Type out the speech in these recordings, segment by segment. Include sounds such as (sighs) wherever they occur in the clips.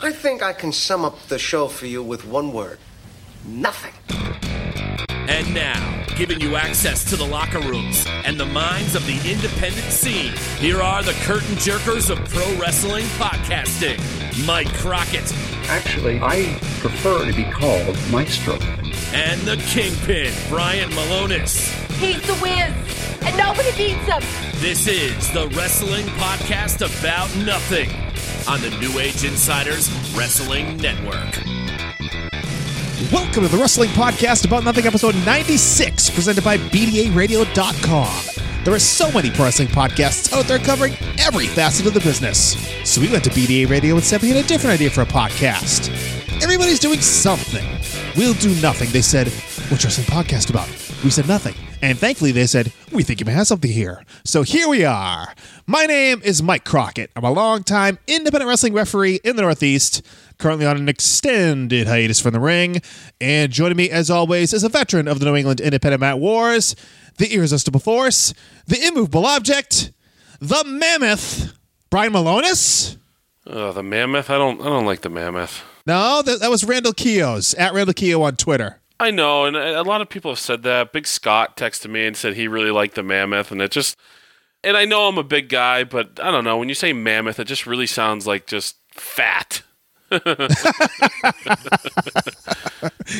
I think I can sum up the show for you with one word nothing. And now, giving you access to the locker rooms and the minds of the independent scene, here are the curtain jerkers of pro wrestling podcasting Mike Crockett. Actually, I prefer to be called Maestro. And the Kingpin, Brian Milonas. He's the Wiz, and nobody beats him. This is the Wrestling Podcast About Nothing on the New Age Insiders Wrestling Network. Welcome to the Wrestling Podcast About Nothing, episode 96, presented by BDARadio.com. There are so many wrestling podcasts out there covering every facet of the business. So we went to BDA Radio and said we had a different idea for a podcast. Everybody's doing something. We'll do nothing. They said, What's wrestling podcast about? We said nothing. And thankfully, they said, We think you may have something here. So here we are. My name is Mike Crockett. I'm a longtime independent wrestling referee in the Northeast, currently on an extended hiatus from the ring. And joining me, as always, is a veteran of the New England Independent Mat Wars, the irresistible force, the immovable object, the mammoth, Brian Milonas. Oh, the mammoth. I don't. I don't like the mammoth. No, that, that was Randall Keogh's at Randall Keogh on Twitter. I know, and a lot of people have said that. Big Scott texted me and said he really liked the mammoth, and it just. And I know I'm a big guy, but I don't know. When you say mammoth, it just really sounds like just fat. (laughs)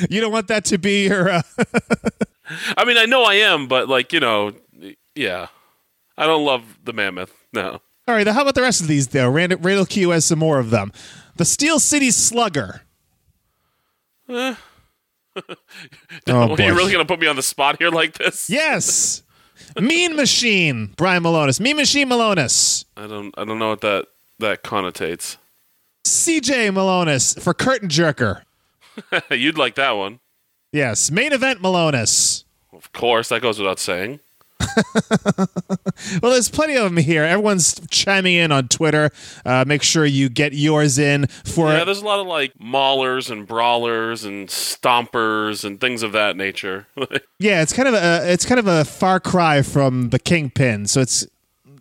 You don't want that to be your. Uh, (laughs) I mean, I know I am, but like you know, yeah, I don't love the mammoth. No. All right, how about the rest of these, though? Randall, Randall Keogh has some more of them. The Steel City Slugger. (laughs) oh, Oh, Are you really gonna put me on the spot here like this? Yes. mean Machine, Brian Milonas. Mean Machine Milonas. I don't. I don't know what that that connotates. CJ Milonas for Curtain Jerker. (laughs) You'd like that one, Yes. Main Event Milonas. of course. That goes without saying. (laughs) Well, there's plenty of them here. Everyone's chiming in on Twitter. Uh, make sure you get yours in for. Yeah, there's a lot of like maulers and brawlers and stompers and things of that nature. (laughs) Yeah, it's kind of a it's kind of a far cry from the Kingpin. So it's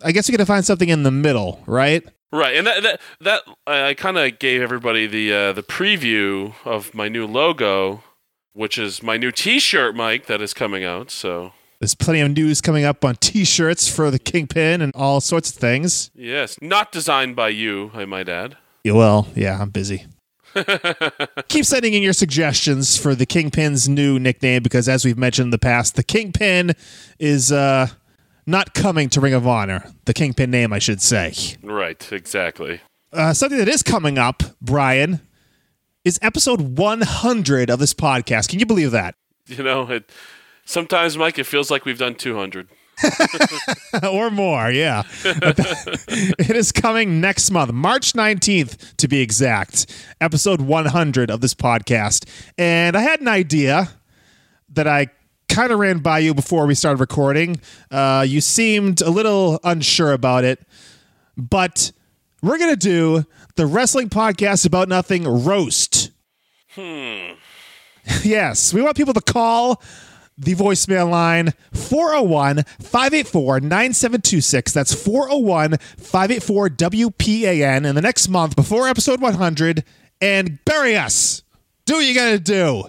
I guess you're gonna find something in the middle, right? right, and that that, that I kind of gave everybody the uh, the preview of my new logo, which is my new T-shirt, Mike, that is coming out. So There's plenty of news coming up on T-shirts for the Kingpin and all sorts of things. yes, not designed by you, I might add. Yeah, well, yeah, I'm busy. (laughs) Keep sending in your suggestions for the Kingpin's new nickname because, as we've mentioned in the past, the Kingpin is uh, not coming to Ring of Honor. The Kingpin name, I should say. Right, exactly. Uh, something that is coming up, Brian, is episode 100 of this podcast. Can you believe that? You know, it sometimes, Mike, it feels like we've done 200. (laughs) or more, yeah. (laughs) it is coming next month, March 19th to be exact, episode 100 of this podcast. And I had an idea that I kind of ran by you before we started recording. Uh, you seemed a little unsure about it, but we're going to do the Wrestling Podcast About Nothing roast. Hmm. (laughs) yes, we want people to call the voicemail line 401 584 9726. That's 401 584 WPAN in the next month before episode 100 and bury us. Do what you got to do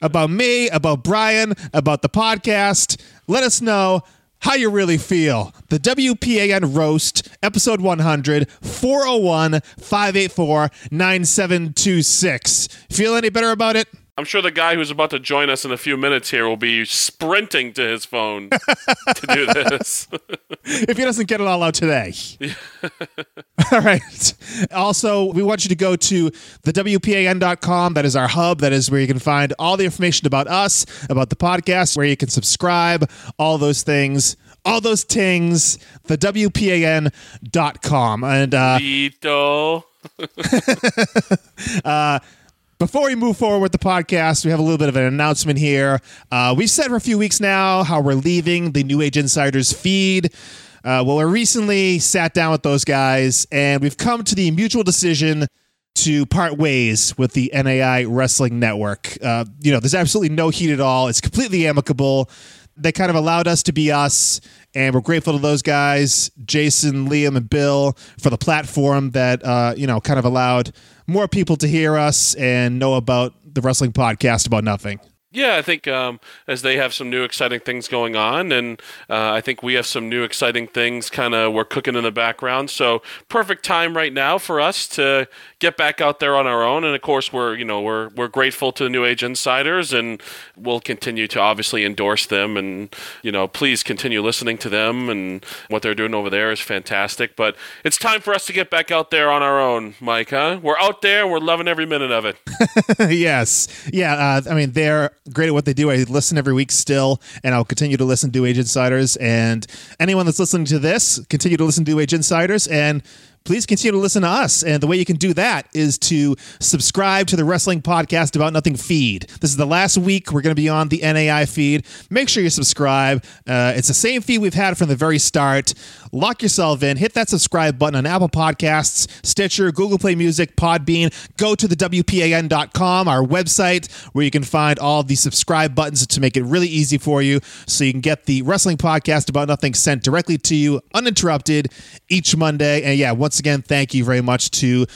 about me, about Brian, about the podcast. Let us know how you really feel. The WPAN roast, episode 100, 401 584 9726. Feel any better about it? I'm sure the guy who's about to join us in a few minutes here will be sprinting to his phone (laughs) to do this. (laughs) if he doesn't get it all out today. (laughs) all right. Also, we want you to go to the WPAN.com. That is our hub. That is where you can find all the information about us, about the podcast, where you can subscribe, all those things. All those things, the WPAN.com. And uh, Vito. Before we move forward with the podcast, we have a little bit of an announcement here. Uh, we've said for a few weeks now how we're leaving the New Age Insiders feed. Uh, well, we recently sat down with those guys, and we've come to the mutual decision to part ways with the NAI Wrestling Network. Uh, you know, there's absolutely no heat at all. It's completely amicable. they kind of allowed us to be us. And we're grateful to those guys, Jason, Liam, and Bill, for the platform that, uh, you know, kind of allowed more people to hear us and know about the wrestling podcast about nothing. Yeah, I think um, as they have some new exciting things going on, and uh, I think we have some new exciting things kind of we're cooking in the background. So perfect time right now for us to get back out there on our own. And of course, we're you know we're we're grateful to the New Age Insiders, and we'll continue to obviously endorse them. And you know, please continue listening to them, and what they're doing over there is fantastic. But it's time for us to get back out there on our own, Mike. Huh? We're out there, we're loving every minute of it. (laughs) yes. Yeah. Uh, I mean, they're great at what they do. I listen every week still, and I'll continue to listen to New Age Insiders. And anyone that's listening to this, continue to listen to New Age Insiders. And please continue to listen to us. And the way you can do that is to subscribe to the Wrestling Podcast About Nothing feed. This is the last week we're going to be on the NAI feed. Make sure you subscribe. Uh, it's the same feed we've had from the very start. Lock yourself in, hit that subscribe button on Apple Podcasts, Stitcher, Google Play Music, Podbean. Go to the WPAN.com, our website, where you can find all the subscribe buttons to make it really easy for you so you can get the Wrestling Podcast About Nothing sent directly to you uninterrupted each Monday. And yeah, once again, thank you very much to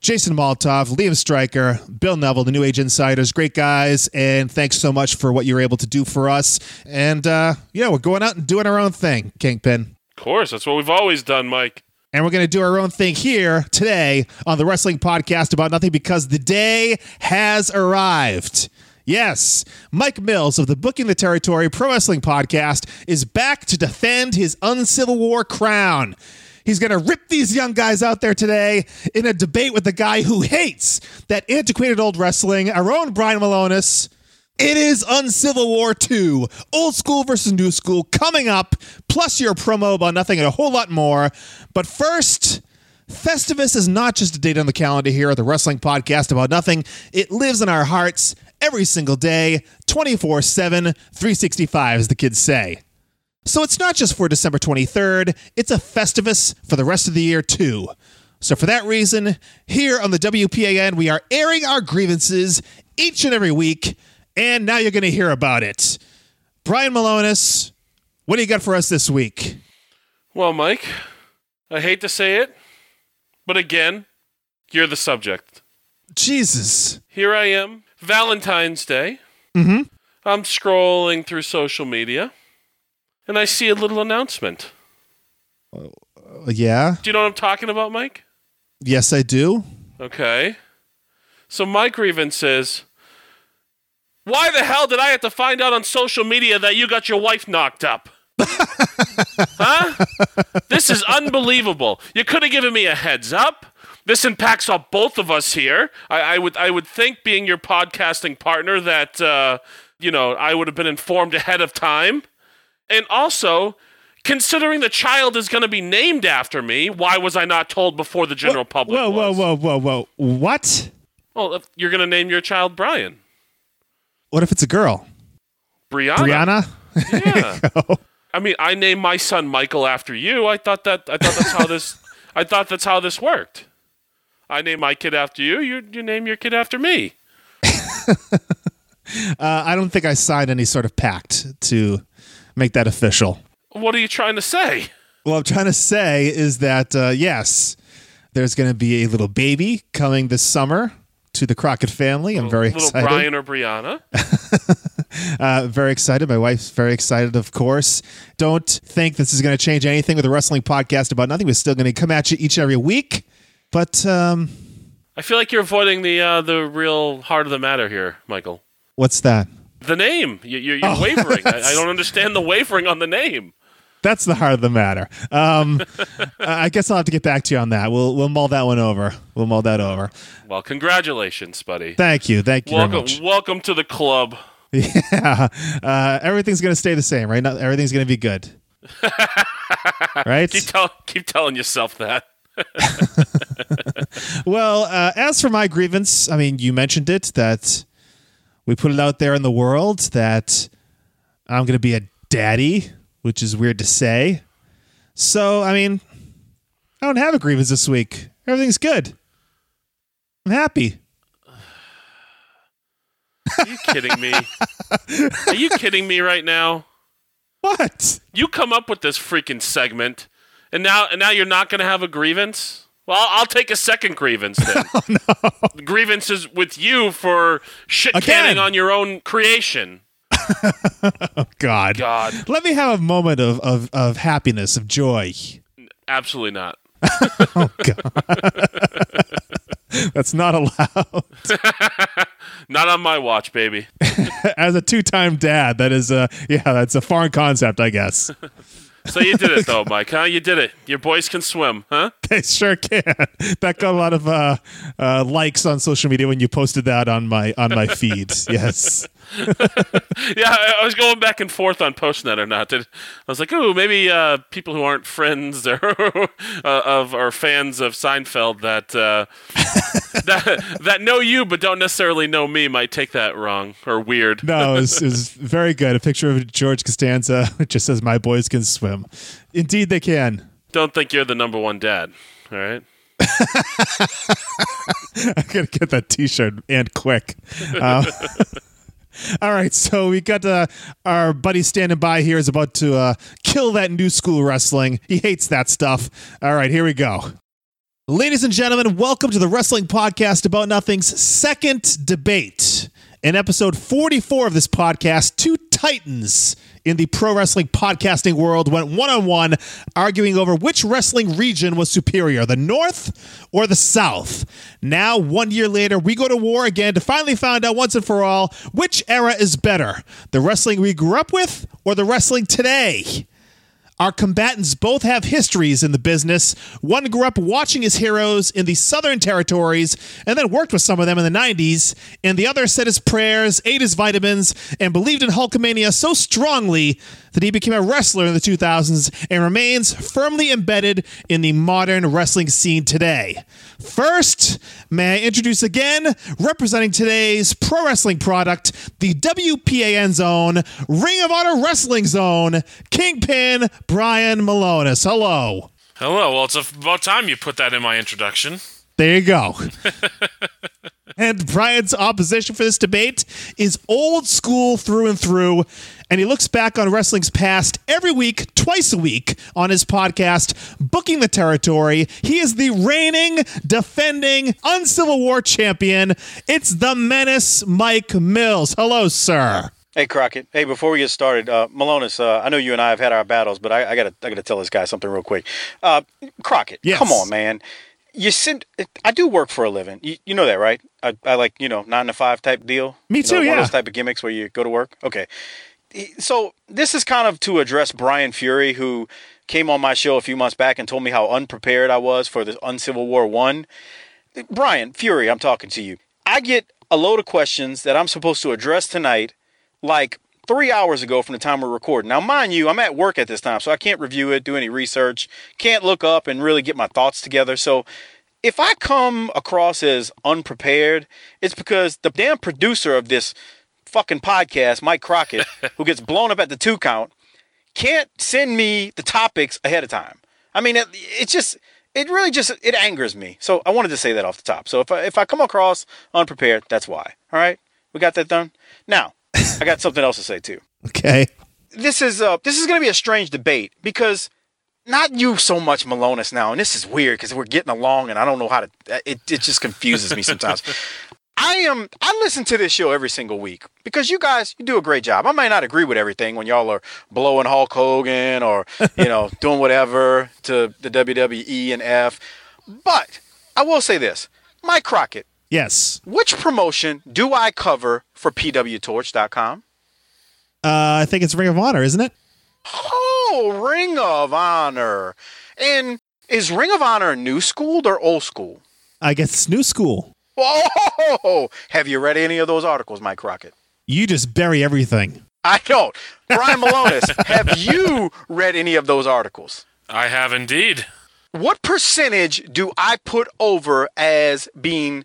Jason Maltov, Liam Stryker, Bill Neville, the New Age Insiders, great guys, and thanks so much for what you're able to do for us. And uh, yeah, we're going out and doing our own thing, Kingpin. Of course, that's what we've always done, Mike. And we're going to do our own thing here today on the Wrestling Podcast About Nothing because the day has arrived. Yes, Mike Mills of the Booking the Territory Pro Wrestling Podcast is back to defend his Uncivil War crown. He's going to rip these young guys out there today in a debate with the guy who hates that antiquated old wrestling, our own Brian Milonas. It is Uncivil War 2, old school versus new school, coming up, plus your promo about nothing and a whole lot more. But first, Festivus is not just a date on the calendar here at the Wrestling Podcast About Nothing. It lives in our hearts every single day, 24 7, 365, as the kids say. So it's not just for December 23rd, it's a Festivus for the rest of the year, too. So for that reason, here on the WPAN, we are airing our grievances each and every week, and now you're going to hear about it. Brian Milonas, what do you got for us this week? Well, Mike, I hate to say it, but again, you're the subject. Jesus. Here I am, Valentine's Day. Mm-hmm. I'm scrolling through social media, and I see a little announcement. Uh, yeah. Do you know what I'm talking about, Mike? Yes, I do. Okay. So my grievance is why the hell did I have to find out on social media that you got your wife knocked up? (laughs) huh? This is unbelievable. You could have given me a heads up. This impacts on both of us here. I, I would I would think being your podcasting partner that uh, you know I would have been informed ahead of time. And also, considering the child is going to be named after me, why was I not told before the general public? Whoa, whoa, was? whoa, whoa, whoa. What? Well, if you're going to name your child Brian. What if it's a girl? Brianna. Brianna? (laughs) Yeah. I mean, I named my son Michael after you. I thought that I thought that's how this I thought that's how this worked. I name my kid after you. You you name your kid after me. (laughs) uh, I don't think I signed any sort of pact to make that official. What are you trying to say? Well, I'm trying to say is that uh, yes, there's going to be a little baby coming this summer to the Crockett family. I'm very Little excited. Brian or Brianna. (laughs) Uh, very excited. My wife's very excited, of course. Don't think this is going to change anything with the wrestling podcast about nothing. We're still going to come at you each and every week. But um, I feel like you're avoiding the uh, the real heart of the matter here, Michael. what's that? The name. You, you're you're Oh, wavering. I, I (laughs) don't understand the wavering on the name. That's the heart of the matter. Um, (laughs) I guess I'll have to get back to you on that. We'll we'll mull that one over. We'll mull that over. Well, congratulations, buddy. Thank you. Thank you very Welcome, welcome to the club. (laughs) Yeah. Uh, everything's going to stay the same, right? Now, everything's going to be good. right? Keep, tell, keep telling yourself that. Well, uh, as for my grievance, I mean, you mentioned it that we put it out there in the world that I'm going to be a daddy, which is weird to say. So, I mean, I don't have a grievance this week. Everything's good. I'm happy. Are you kidding me? (laughs) Are you kidding me right now? What? You come up with this freaking segment, and now and now you're not going to have a grievance. Well, I'll, take a second grievance then. (laughs) oh, no. (laughs) The grievance is with you for shit canning on your own creation. (laughs) oh God. God. Let me have a moment of, of, of happiness, of joy. Absolutely not. oh God. That's not allowed. not on my watch, baby. As a two-time dad, that is a yeah, that's a foreign concept, I guess. So you did it though, Mike, huh? You did it. Your boys can swim, huh? (laughs) They sure can. That got a lot of uh, uh, likes on social media when you posted that on my on my (laughs) feed. yes. (laughs) yeah, I was going back and forth on Postnet or not. I was like, oh, maybe uh, people who aren't friends (laughs) or uh, of or fans of Seinfeld that uh, (laughs) that that know you but don't necessarily know me might take that wrong or weird. no, it's it very good. A picture of George Costanza. It just says, "My boys can swim." Indeed, they can. Don't think you're the number one dad. All right. I'm gonna get that T-shirt and quick. Um, all right, so we got uh, our buddy standing by here is about to uh, kill that new school wrestling. He hates that stuff. All right, here we go. Ladies and gentlemen, welcome to the Wrestling Podcast About Nothing's second debate. In episode 44 of this podcast, two titans in the pro wrestling podcasting world went one on one, arguing over which wrestling region was superior, the North or the South. Now, one year later, we go to war again to finally find out once and for all which era is better the wrestling we grew up with or the wrestling today. Our combatants both have histories in the business. One grew up watching his heroes in the Southern Territories and then worked with some of them in the 90s, and the other said his prayers, ate his vitamins, and believed in Hulkamania so strongly that he became a wrestler in the 2000s and remains firmly embedded in the modern wrestling scene today. First, may I introduce again, representing today's pro wrestling product, the WPAN Zone, Ring of Honor Wrestling Zone, Kingpin Brian Milonas. Hello. Hello. Well, it's about time you put that in my introduction. There you go. (laughs) and Brian's opposition for this debate is old school through and through. And he looks back on wrestling's past every week, twice a week, on his podcast, Booking the Territory. He is the reigning, defending, uncivil war champion. It's the menace, Mike Mills. Hello, sir. Hey Crockett. Hey, before we get started, uh, Milonas, uh, I know you and I have had our battles, but I, I gotta I gotta tell this guy something real quick. Uh, Crockett, Yes. come on, man. You sent. I do work for a living. You, you know that, right? I, I like you know nine to five type deal. Me You know, too, One yeah. of those type of gimmicks where you go to work. Okay. So this is kind of to address Brian Fury, who came on my show a few months back and told me how unprepared I was for the Uncivil War One. Brian Fury, I'm talking to you. I get a load of questions that I'm supposed to address tonight, like three hours ago from the time we're recording. Now, mind you, I'm at work at this time, so I can't review it, do any research, can't look up and really get my thoughts together. So if I come across as unprepared, it's because the damn producer of this fucking podcast, Mike Crockett, (laughs) who gets blown up at the two count, can't send me the topics ahead of time. I mean, it, it's just, it really just, it angers me. So I wanted to say that off the top. So if I, if I come across unprepared, that's why. All right, we got that done. Now, (laughs) I got something else to say too. Okay. This is uh, this is going to be a strange debate because not you so much, Milonas now, and this is weird because we're getting along, and I don't know how to. It it just confuses me sometimes. (laughs) I am. I listen to this show every single week because you guys you do a great job. I might not agree with everything when y'all are blowing Hulk Hogan or you know (laughs) doing whatever to the WWE and F, but I will say this: Mike Crockett, Yes. which promotion do I cover for PWTorch.com? Uh, I think it's Ring of Honor, isn't it? Oh, Ring of Honor. And is Ring of Honor new school or old school? I guess it's new school. Whoa! Have you read any of those articles, Mike Crockett? You just bury everything. I don't. Brian Milonas, (laughs) have you read any of those articles? I have indeed. What percentage do I put over as being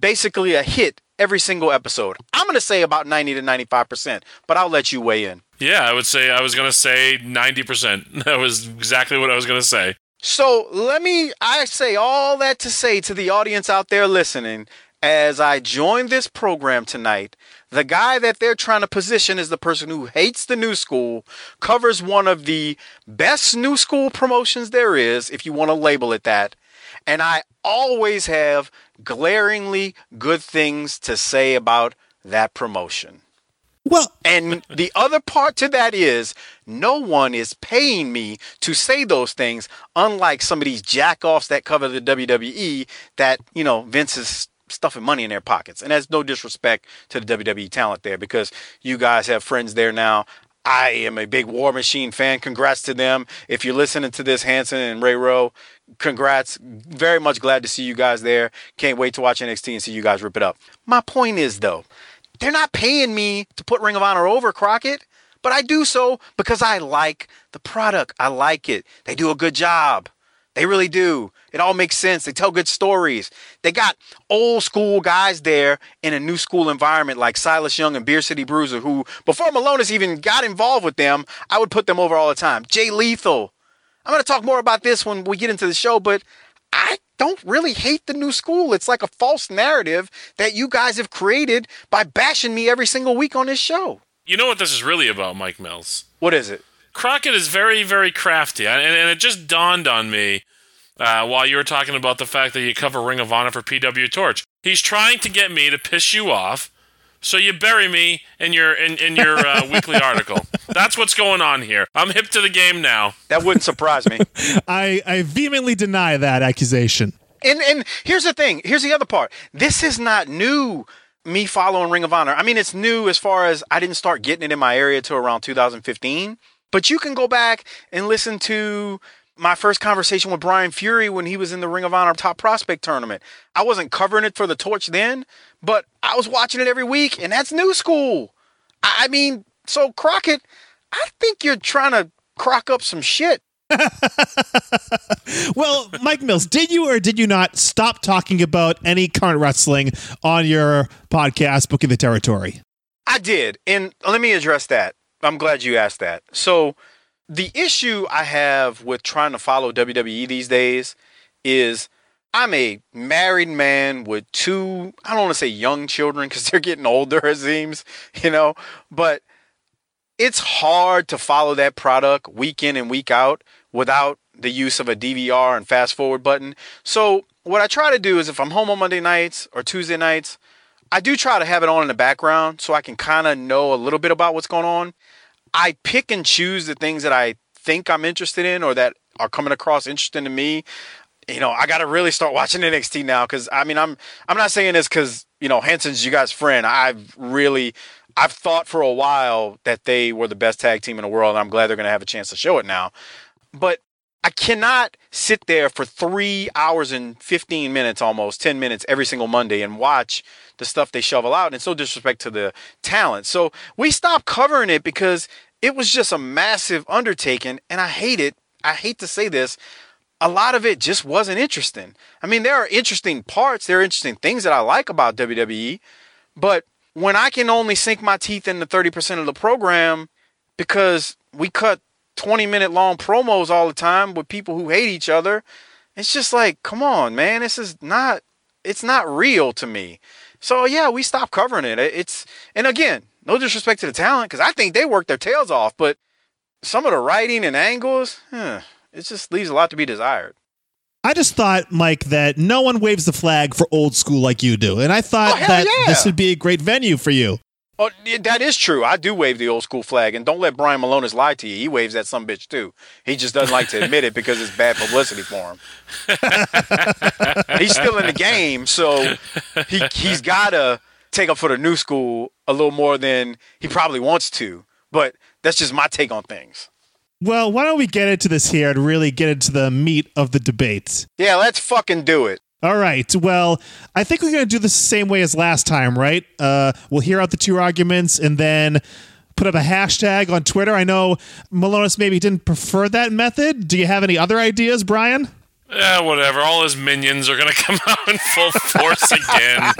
basically a hit every single episode? I'm going to say about 90 to 95%, but I'll let you weigh in. Yeah, I would say I was going to say 90%. (laughs) That was exactly what I was going to say. So let me, I say all that to say to the audience out there listening, as I join this program tonight, the guy that they're trying to position as the person who hates the new school covers one of the best new school promotions there is, if you want to label it that. And I always have glaringly good things to say about that promotion. Well, And the other part to that is no one is paying me to say those things, unlike some of these jackoffs that cover the WWE that, you know, Vince is stuffing money in their pockets. And that's no disrespect to the WWE talent there because you guys have friends there now. I am a big War Machine fan. Congrats to them. If you're listening to this, Hanson and Ray Rowe, congrats. Very much glad to see you guys there. Can't wait to watch NXT and see you guys rip it up. My point is, though, they're not paying me to put Ring of Honor over Crockett, but I do so because I like the product. I like it. They do a good job. They really do. It all makes sense. They tell good stories. They got old school guys there in a new school environment like Silas Young and Beer City Bruiser, who before Milonas even got involved with them, I would put them over all the time. Jay Lethal. I'm going to talk more about this when we get into the show, but I don't really hate the new school. It's like a false narrative that you guys have created by bashing me every single week on this show. You know what this is really about, Mike Mills? What is it? Crockett is very, very crafty, and, and it just dawned on me uh, while you were talking about the fact that you cover Ring of Honor for PW Torch. He's trying to get me to piss you off, so you bury me in your in, in your uh, (laughs) weekly article. That's what's going on here. I'm hip to the game now. That wouldn't surprise me. (laughs) I, I vehemently deny that accusation. And and here's the thing. Here's the other part. This is not new. Me following Ring of Honor. I mean, it's new as far as I didn't start getting it in my area till around 2015. But you can go back and listen to my first conversation with Brian Fury when he was in the Ring of Honor Top Prospect tournament. I wasn't covering it for the torch then, but I was watching it every week, and that's new school. I I mean, so Crockett, I think you're trying to crock up some shit. (laughs) Well, Mike Mills, did you or did you not stop talking about any current wrestling on your podcast, Booking the Territory? I did. And let me address that. I'm glad you asked that. So, the issue I have with trying to follow WWE these days is I'm a married man with two, I don't want to say young children because (laughs) they're getting older, it seems, you know, but it's hard to follow that product week in and week out without the use of a DVR and fast forward button. So, what I try to do is if I'm home on Monday nights or Tuesday nights, I do try to have it on in the background so I can kind of know a little bit about what's going on. I pick and choose the things that I think I'm interested in or that are coming across interesting to me. You know, I got to really start watching (laughs) NXT now because I mean, I'm I'm not saying this because you know Hanson's you guys' friend. I've really I've thought for a while that they were the best tag team in the world, and I'm glad they're going to have a chance to show it now. But I cannot sit there for three hours and 15 minutes, almost 10 minutes every single Monday and watch the stuff they shovel out. And it's no disrespect to the talent. So we stopped covering it because it was just a massive undertaking. And I hate it. I hate to say this. A lot of it just wasn't interesting. I mean, there are interesting parts, there are interesting things that I like about WWE. But when I can only sink my teeth into 30% of the program because we cut 20 minute long promos all the time with people who hate each other. It's just like, come on, man, this is not it's not real to me. So yeah, we stopped covering it. It's and again, no disrespect to the talent cuz I think they worked their tails off, but some of the writing and angles, huh, it just leaves a lot to be desired. I just thought, Mike, that no one waves the flag for old school like you do. And I thought Oh, that yeah. this would be a great venue for you. Oh, yeah, that is true. I do wave the old school flag, and don't let Brian Milonas lie to you. He waves that some bitch too. He just doesn't like to admit it because it's bad publicity for him. he's still in the game, so he he's gotta take up for the new school a little more than he probably wants to. But that's just my take on things. Well, why don't we get into this here and really get into the meat of the debate? Yeah, let's fucking do it. All right. Well, I think we're going to do this the same way as last time, right? Uh, we'll hear out the two arguments and then put up a hashtag on Twitter. I know Milonas maybe didn't prefer that method. Do you have any other ideas, Brian? Yeah, whatever. All his minions are gonna (laughs) come out in full force again. (laughs)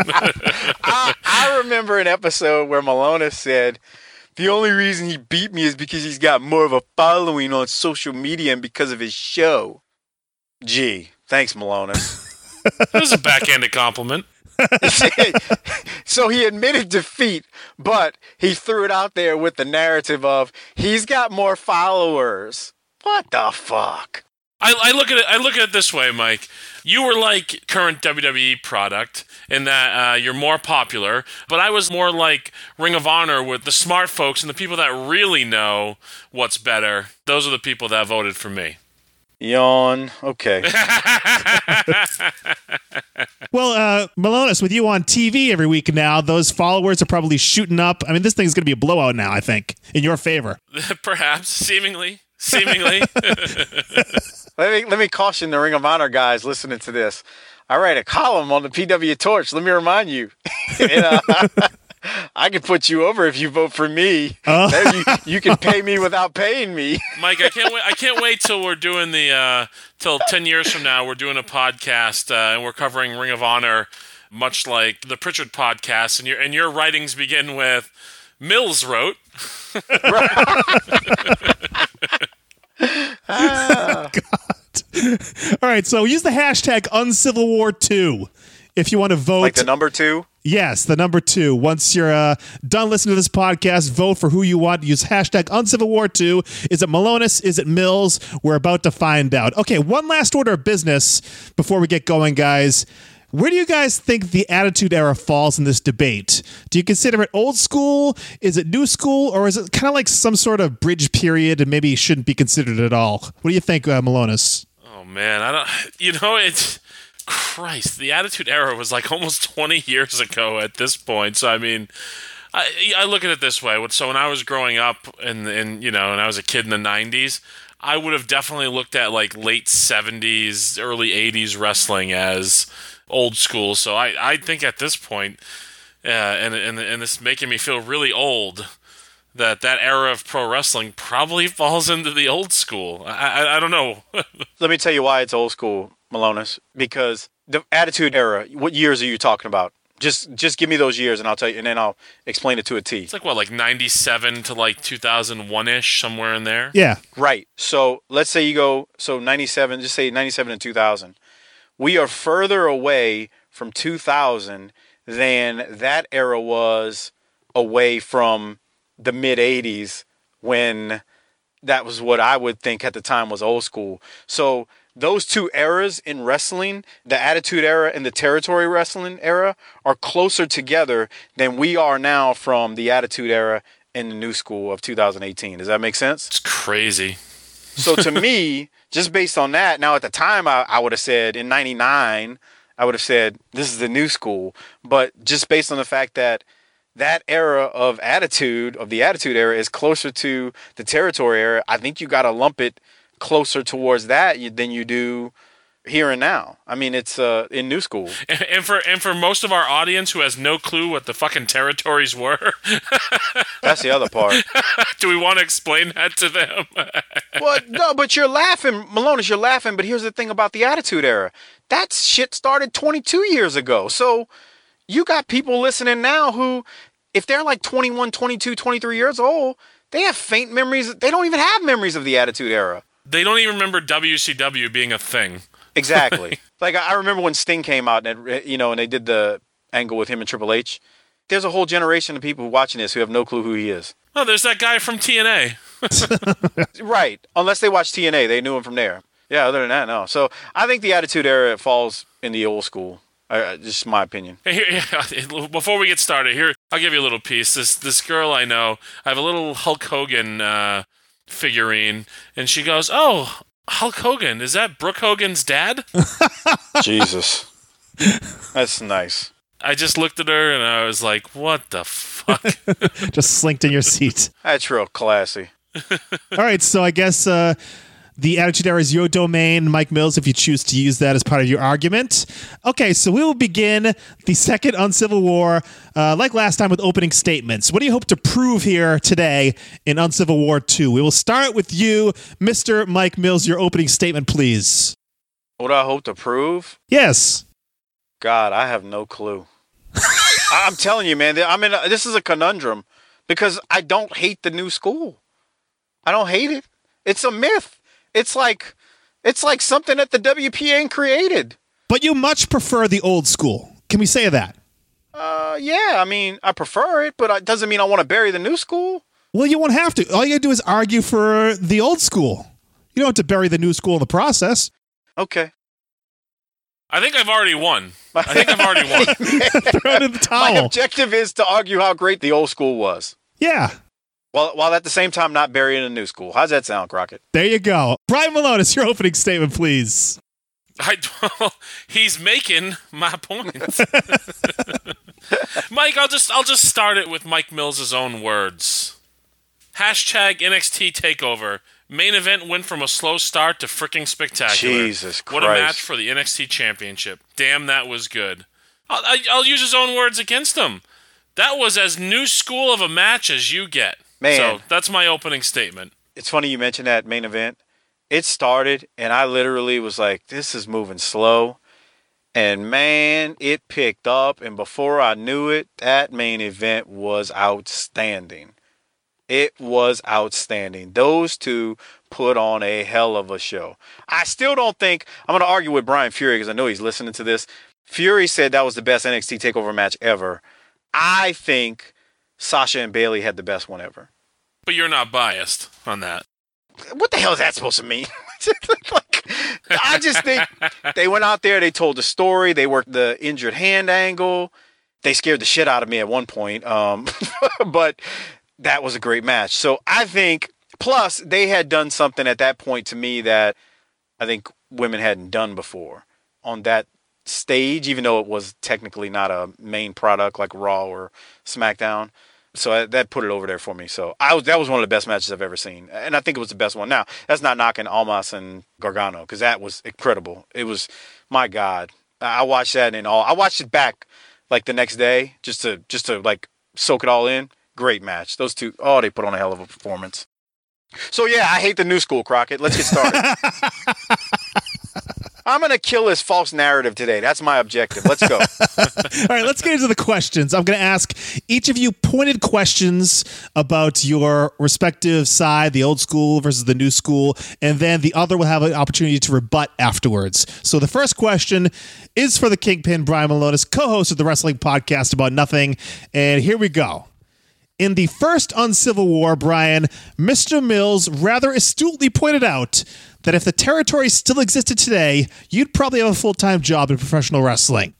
I, I remember an episode where Milonas said, the only reason he beat me is because he's got more of a following on social media and because of his show. Gee, thanks, Milonas. (laughs) That was a backhanded compliment. (laughs) so he admitted defeat, but he threw it out there with the narrative of he's got more followers. What the fuck? I, I look at it. I look at it this way, Mike. You were like current WWE product in that uh, you're more popular, but I was more like Ring of Honor with the smart folks and the people that really know what's better. Those are the people that voted for me. Yawn. Okay. (laughs) Well, uh, Milonas, with you on TV every week now, those followers are probably shooting up. I mean, this thing's going to be a blowout now, I think, in your favor. (laughs) Perhaps, seemingly, seemingly. (laughs) let me let me caution the Ring of Honor guys listening to this. I write a column on the PW Torch. Let me remind you. and, uh, I can put you over if you vote for me. Then You, you can pay me without paying me. (laughs) Mike, I can't wait. I can't wait till we're doing the uh, till ten years from now. We're doing a podcast uh, and we're covering Ring of Honor, much like the Prichard podcast. And your and your writings begin with Mills wrote. (laughs) (laughs) God. All right, so use the hashtag Uncivil War 2 if you want to vote. Like the number two. Yes, the number two. Once you're uh, done listening to this podcast, vote for who you want. Use hashtag Uncivil War 2. Is it Milonas? Is it Mills? We're about to find out. Okay, one last order of business before we get going, guys. Where do you guys think the Attitude Era falls in this debate? Do you consider it old school? Is it new school? Or is it kind of like some sort of bridge period and maybe shouldn't be considered at all? What do you think, uh, Milonas? Oh man, I don't. (laughs) You know, it's Christ. The Attitude Era was like almost twenty years ago at this point. So I mean. I, I look at it this way. So when I was growing up and and you know, and I was a kid in the '90s, I would have definitely looked at like late '70s, early '80s wrestling as old school. So I, I think at this point, uh, and and and it's making me feel really old that that era of pro wrestling probably falls into the old school. I I, I don't know. (laughs) Let me tell you why it's old school, Milonas. Because the Attitude Era. What years are you talking about? Just just give me those years, and I'll tell you, and then I'll explain it to a T. it's like what, like '97 to like 2001 ish, somewhere in there. Yeah. Right. So let's say you go so 97, just say 97 and 2000. We are further away from 2000 than that era was away from the mid 80s when that was what I would think at the time was old school. So those two eras in wrestling, the Attitude Era and the Territory Wrestling era, are closer together than we are now from the Attitude Era and the New School of 2018. Does that make sense? It's crazy. So to (laughs) me, just based on that, now at the time I, I would have said in '99, I would have said this is the new school. But just based on the fact that that era of attitude of the attitude era is closer to the territory era, I think you got to lump it closer towards that than you do here and now. I mean, it's uh, in new school. And, (laughs) and for and for most of our audience who has no clue what the fucking territories were, (laughs) That's the other part. (laughs) do we want to explain that to them? well, no, but you're laughing, Milonas. You're laughing. But here's the thing about the Attitude Era. That shit started 22 years ago. So you got people listening now who, if they're like 21, 22, 23 years old, they have faint memories. They don't even have memories of the Attitude Era. They don't even remember WCW being a thing. Exactly. (laughs) like I remember when Sting came out and it- you know, and they did the angle with him and Triple H. There's a whole generation of people watching this who have no clue who he is. Oh, there's that guy from TNA. (laughs) Right. Unless they watch TNA, they knew him from there. Yeah. Other than that, no. So I think the Attitude Era falls in the old school. Uh, just my opinion. Here, (laughs) before we get started, here I'll give you a little piece. This this girl I know, I have a little Hulk Hogan uh, figurine, and she goes, "Oh, Hulk Hogan, is that Brooke Hogan's dad?" (laughs) Jesus. That's nice. I just looked at her and I was like, "What the fuck?" (laughs) Just slinked in your seat. That's real classy. All right, so I guess uh, the Attitude Era is your domain, Mike Mills, if you choose to use that as part of your argument. Okay, so we will begin the second Uncivil War, uh, like last time, with opening statements. What do you hope to prove here today in Uncivil War 2? We will start with you, Mr. Mike Mills. Your opening statement, please. What do I hope to prove? Yes. God, I have no clue. (laughs) I'm telling you, man. I mean, this is a conundrum because I don't hate the new school. I don't hate it. It's a myth. It's like, it's like something that the WPA created. But you much prefer the old school. Can we say that? Uh, yeah. I mean, I prefer it, but it doesn't mean I want to bury the new school. Well, you won't have to. All you gotta do is argue for the old school. You don't have to bury the new school in the process. Okay. I think I've already won. I think I've already (laughs) won. (laughs) Throw it in the My objective is to argue how great the old school was, Yeah. While while at the same time not burying a new school. How's that sound, Crockett? There you go. Brian Malone, it's your opening statement, please. I, (laughs) he's making my point. (laughs) Mike, I'll just I'll just start it with Mike Mills' own words. Hashtag NXT Takeover. Main event went from a slow start to freaking spectacular. Jesus What a match for the NXT Championship. Damn, that was good. I'll, I- I'll use his own words against him. That was as new school of a match as you get. Man. So that's my opening statement. It's funny you mentioned that main event. It started, and I literally was like, "This is moving slow," and man, it picked up. And before I knew it, that main event was outstanding. It was outstanding. Those two put on a hell of a show. I still don't think I'm going to argue with Brian Fury because I know he's listening to this. Fury said that was the best NXT Takeover match ever. I think Sasha and Bayley had the best one ever. But you're not biased on that. what the hell is that supposed to mean? (laughs) like, I just think (laughs) they went out there, they told the story, they worked the injured hand angle. They scared the shit out of me at one point. Um, (laughs) but that was a great match. So I think, plus, they had done something at that point to me that I think women hadn't done before on that stage, even though it was technically not a main product like Raw or SmackDown. So I, that put it over there for me. So I was that was one of the best matches I've ever seen, and I think it was the best one. Now that's not knocking Almas and Gargano because that was incredible. It was my God. I I watched that and all. I watched it back like the next day just to just to like soak it all in. Great match. Those two, oh, they put on a hell of a performance. So yeah, I hate the new school, Crockett. Let's get started. (laughs) I'm gonna kill this false narrative today. That's my objective. Let's go. (laughs) All right, let's get into the questions. I'm going to ask each of you pointed questions about your respective side, the old school versus the new school, and then the other will have an opportunity to rebut afterwards. So the first question is for the Kingpin, Brian Milonas, co host of the Wrestling Podcast About Nothing. And here we go. In the first Uncivil War, Brian, Mr. Mills rather astutely pointed out that if the territory still existed today, you'd probably have a full time job in professional wrestling.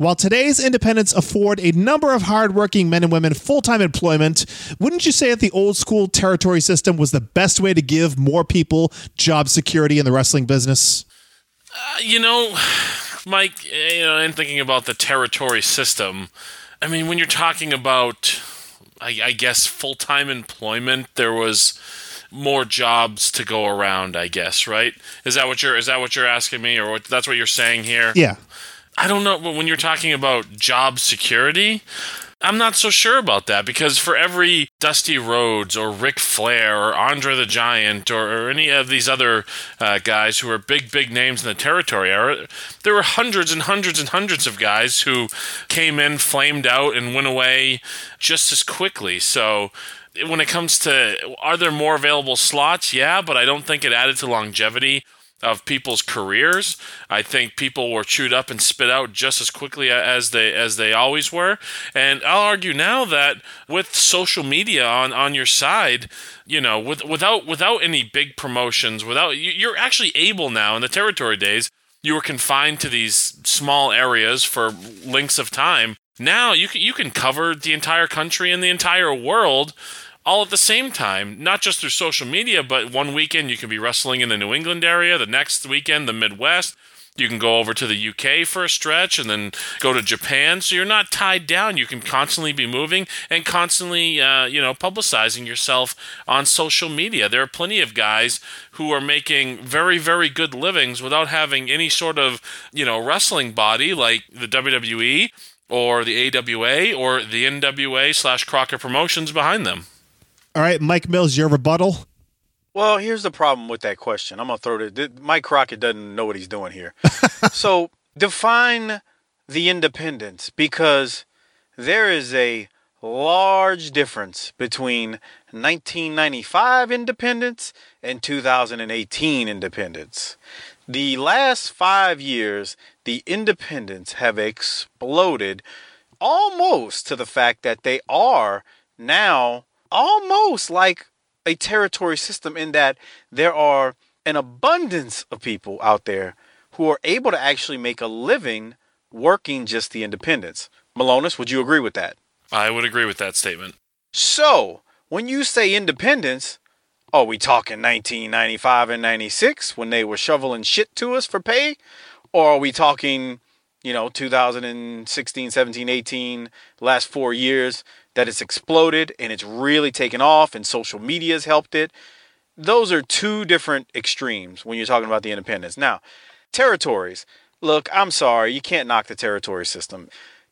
While today's independents afford a number of hardworking men and women full time employment, wouldn't you say that the old school territory system was the best way to give more people job security in the wrestling business? You know, (sighs) Mike, eh, you know, and thinking about the territory system, I mean, when you're talking about, I, I guess, full time employment, there was more jobs to go around. I guess, right? Is that what you're? Is that what you're asking me, or what, that's what you're saying here? Yeah. I don't know. But when you're talking about job security, I'm not so sure about that because for every Dusty Rhodes or Ric Flair or Andre the Giant or, or any of these other uh, guys who are big, big names in the territory era, there were hundreds and hundreds and hundreds of guys who came in, flamed out, and went away just as quickly. So when it comes to are there more available slots? Yeah, but I don't think it added to longevity of people's careers. I think people were chewed up and spit out just as quickly as they as they always were. And I'll argue now that with social media on on your side, you know, with without without any big promotions, without you- you're actually able now in the territory days. You were confined to these small areas for lengths of time. Now you can you can cover the entire country and the entire world all at the same time, not just through social media, but one weekend you can be wrestling in the New England area, the next weekend the Midwest. You can go over to the UK for a stretch and then go to Japan. So you're not tied down. You can constantly be moving and constantly, uh, you know, publicizing yourself on social media. There are plenty of guys who are making very, very good livings without having any sort of, you know, wrestling body like the WWE or the AWA or the NWA slash Crockett Promotions behind them. All right, Mike Mills, your rebuttal. Well, here's the problem with that question. I'm gonna throw it. th- Mike Crockett doesn't know what he's doing here. (laughs) so define the independence because there is a large difference between 1995 independence and 2018 independence. The last five years, the independents have exploded almost to the fact that they are now almost like a territory system in that there are an abundance of people out there who are able to actually make a living working just the independents. Milonas, would you agree with that? I would agree with that statement. So, when you say independence, are we talking 1995 and 96 when they were shoveling shit to us for pay? Or are we talking, you know, 2016, 17, 18, last four years that it's exploded and it's really taken off and social media has helped it? Those are two different extremes when you're talking about the independence. Now, territories. Look, I'm sorry, you can't knock the territory system.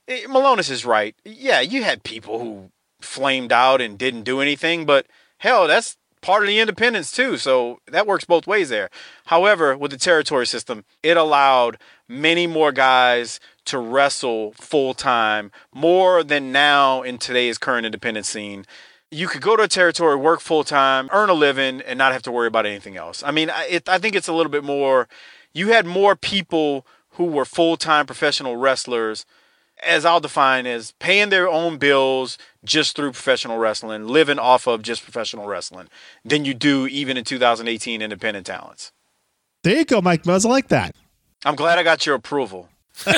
Eh, Milonas is right. Yeah, you had people who flamed out and didn't do anything, but hell, that's part of the independence too. So that works both ways there. However, with the territory system, it allowed many more guys to wrestle full time, more than now in today's current independent scene. You could go to a territory, work full time, earn a living, and not have to worry about anything else. I mean, it, I think it's a little bit more. You had more people who were full time professional wrestlers as I'll define as paying their own bills just through professional wrestling, living off of just professional wrestling, than you do even in 2018 independent talents. There you go, Mike Mills. I like that. I'm glad I got your approval. (laughs) All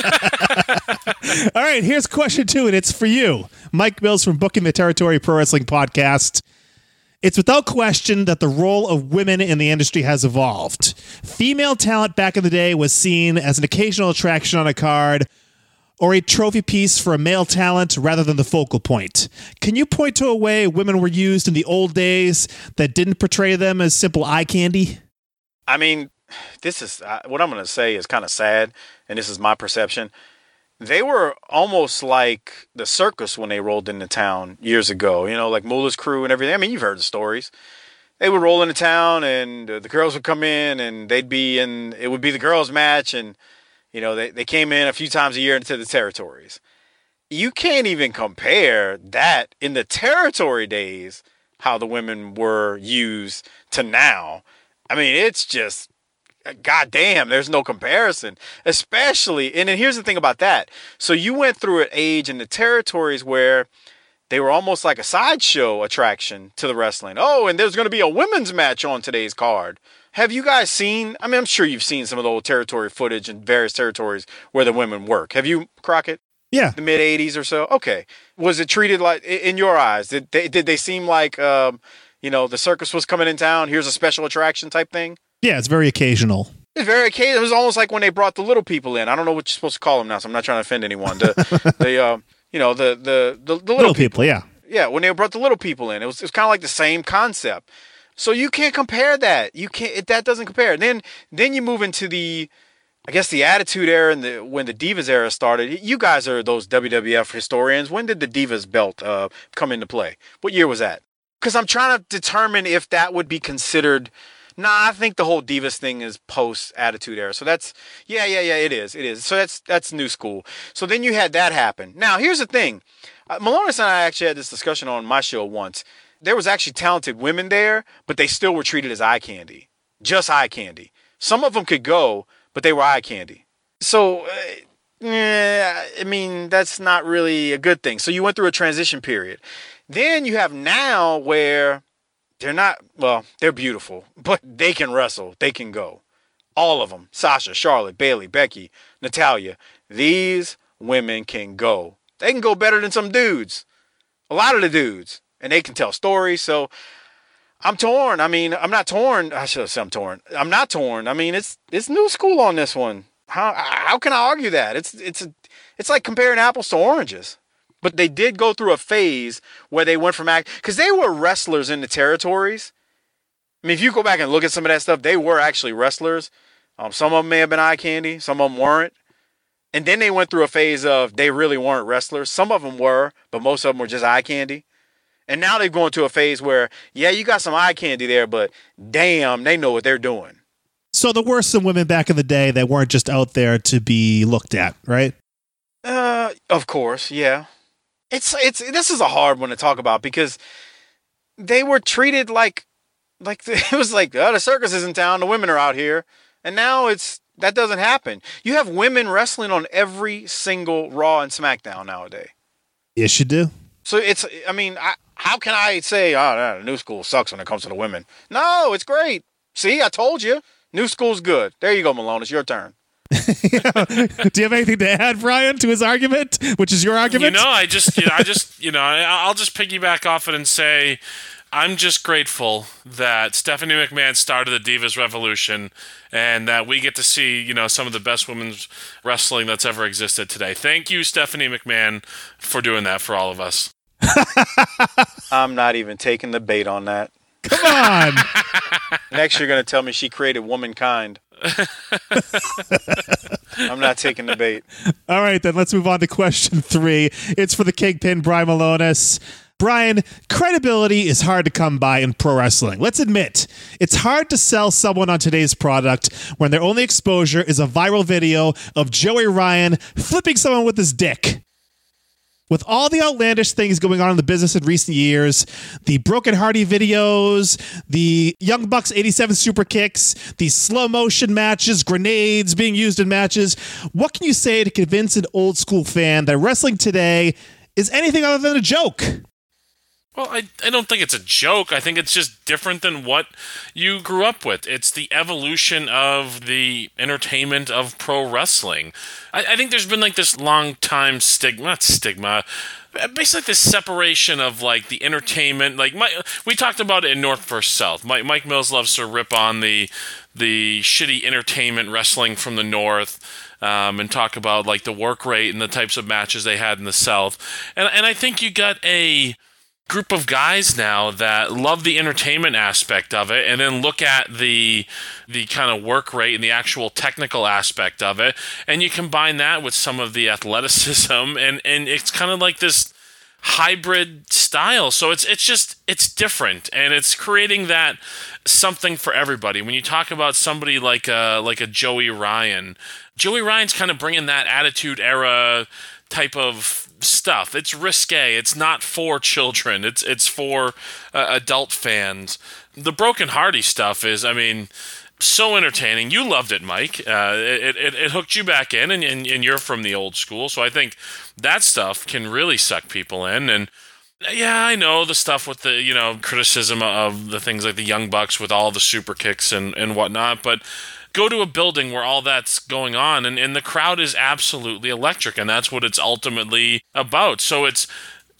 right, here's question two, and it's for you, Mike Mills from Booking the Territory Pro Wrestling Podcast. It's without question that the role of women in the industry has evolved. Female talent back in the day was seen as an occasional attraction on a card or a trophy piece for a male talent rather than the focal point? Can you point to a way women were used in the old days that didn't portray them as simple eye candy? I mean, this is uh, what I'm going to say is kind of sad, and this is my perception. They were almost like the circus when they rolled into town years ago, you know, like Moolah's crew and everything. I mean, you've heard the stories. They would roll into town, and the girls would come in, and they'd be in. It would be the girls' match, and you know, they, they came in a few times a year into the territories. You can't even compare that in the territory days, how the women were used to now. I mean, it's just goddamn, there's no comparison. Especially, and then here's the thing about that. So you went through an age in the territories where they were almost like a sideshow attraction to the wrestling. Oh, and there's going to be a women's match on today's card. Have you guys seen? I mean, I'm sure you've seen some of the old territory footage in various territories where the women work. Have you, Crockett? Yeah. The mid 80s or so? Okay. Was it treated like, in your eyes, did they, did they seem like, um, you know, the circus was coming in town, here's a special attraction type thing? Yeah, it's very occasional. It's very occasional. It was almost like when they brought the little people in. I don't know what you're supposed to call them now, so I'm not trying to offend anyone. The, (laughs) the uh, you know, the, the, the, the little, Little people, yeah. yeah, when they brought the little people in, it was, it was kind of like the same concept. So you can't compare that. You can't. That doesn't compare. Then then you move into the, I guess the Attitude Era and the when the Divas era started. You guys are those WWF historians. When did the Divas belt uh, come into play? What year was that? Because I'm trying to determine if that would be considered. Nah, I think the whole Divas thing is post Attitude Era. So that's yeah, yeah, yeah. It is. It is. So that's that's new school. So then you had that happen. Now here's the thing. Uh, Milonas and I actually had this discussion on my show once there was actually talented women there, but they still were treated as eye candy, just eye candy. Some of them could go, but they were eye candy. So, uh, I mean, that's not really a good thing. So you went through a transition period. Then you have now where they're not, well, they're beautiful, (laughs) but they can wrestle, they can go. All of them Sasha, Charlotte, Bayley, Becky, Natalya. These women can go. They can go better than some dudes. A lot of the dudes and they can tell stories. So I'm torn. I mean, I'm not torn. I should have I'm torn. I'm not torn. I mean, it's it's new school on this one. How how can I argue that? It's it's a, it's like comparing apples to oranges. But they did go through a phase where they went from act because they were wrestlers in the territories. I mean, if you go back and look at some of that stuff, they were actually wrestlers. Um, some of them may have been eye candy, some of them weren't. And then they went through a phase of they really weren't wrestlers. Some of them were, but most of them were just eye candy. And now they're going to a phase where, yeah, you got some eye candy there, but damn, they know what they're doing. So there were some women back in the day that weren't just out there to be looked at, right? Uh, of course, yeah. It's it's this is a hard one to talk about because they were treated like like (laughs) it was like oh, the circus is in town, the women are out here, and now it's That doesn't happen. You have women wrestling on every single Raw and SmackDown nowadays. Yes, you do. So it's, I mean, I, how can I say, ah, oh, no, the new school sucks when it comes to the women? No, it's great. See, I told you. New school's good. There you go, Malone. It's your turn. (laughs) do you have anything to add, Brian, to his argument, which is your argument? You know, I just, you know, I just, you know, I- I'll just piggyback off it and say, I'm just grateful that Stephanie McMahon started the Divas Revolution, and that we get to see, you know, some of the best women's wrestling that's ever existed today. Thank you, Stephanie McMahon, for doing that for all of us. (laughs) I'm not even taking the bait on that. Come on. (laughs) Next, you're going to tell me she created womankind. (laughs) I'm not taking the bait. All right, then let's move on to question three. It's for the Kingpin, Brian Milonas. Brian, credibility is hard to come by in pro wrestling. Let's admit, it's hard to sell someone on today's product when their only exposure is a viral video of Joey Ryan flipping someone with his dick. With all the outlandish things going on in the business in recent years, the Broken Hardy videos, the Young Bucks 87 super kicks, the slow motion matches, grenades being used in matches, what can you say to convince an old school fan that wrestling today is anything other than a joke? Well, I, I don't think it's a joke. I think it's just different than what you grew up with. It's the evolution of the entertainment of pro wrestling. I, I think there's been like this long time stigma, not stigma, basically this separation of like the entertainment. Like my, we talked about it in North vs South. Mike, Mike Mills loves to rip on the the shitty entertainment wrestling from the North. Um, and talk about like the work rate and the types of matches they had in the South, and and I think you got a group of guys now that love the entertainment aspect of it and then look at the the kind of work rate and the actual technical aspect of it. And you combine that with some of the athleticism (laughs) and and it's kind of like this hybrid style so it's it's just it's different and it's creating that something for everybody when you talk about somebody like a like a Joey Ryan Joey Ryan's kind of bringing that attitude era type of stuff. It's risque. It's not for children. It's it's for uh, adult fans. The Broken Hardy stuff is, I mean, so entertaining. You loved it, Mike. Uh, it, it it hooked you back in, and, and and you're from the old school, so I think that stuff can really suck people in. And yeah, I know the stuff with the you know criticism of the things like the Young Bucks with all the super kicks and and whatnot, but go to a building where all that's going on and, and the crowd is absolutely electric and that's what it's ultimately about so it's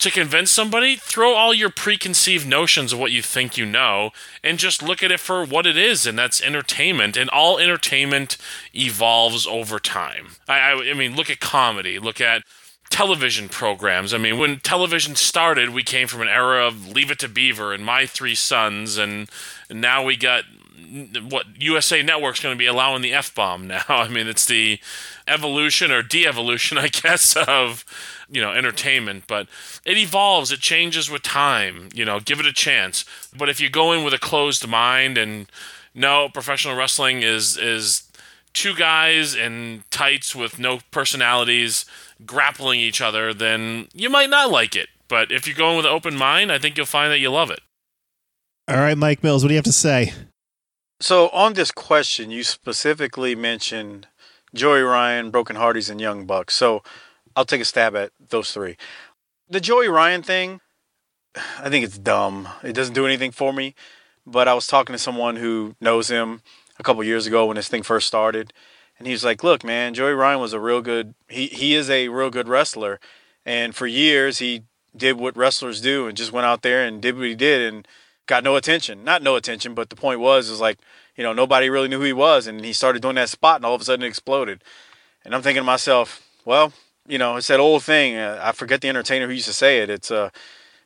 to convince somebody throw all your preconceived notions of what you think you know and just look at it for what it is and that's entertainment and all entertainment evolves over time i, I, I mean look at comedy look at television programs. I mean, when television started, we came from an era of Leave It to Beaver and My Three Sons, and, and now we got what USA Network's going to be allowing the F bomb now. (laughs) I mean, it's the evolution or de evolution, I guess, (laughs) of you know entertainment but it evolves it changes with time you know give it a chance but if you go in with a closed mind and no professional wrestling is is two guys in tights with no personalities grappling each other then you might not like it but if you go in with an open mind i think you'll find that you love it All right, Mike Mills, what do you have to say? So on this question, you specifically mentioned Joey Ryan, Broken Hardys, and Young Bucks. So I'll take a stab at those three. The Joey Ryan thing, I think it's dumb. It doesn't do anything for me. But I was talking to someone who knows him a couple years ago when this thing first started, and he was like, "Look, man, Joey Ryan was a real good. He he is a real good wrestler, and for years he did what wrestlers do and just went out there and did what he did and got no attention. Not no attention, but the point was is like, you know, nobody really knew who he was, and he started doing that spot, and all of a sudden it exploded. And I'm thinking to myself, well, you know, it's that old thing. Uh, I forget the entertainer who used to say it. It's uh,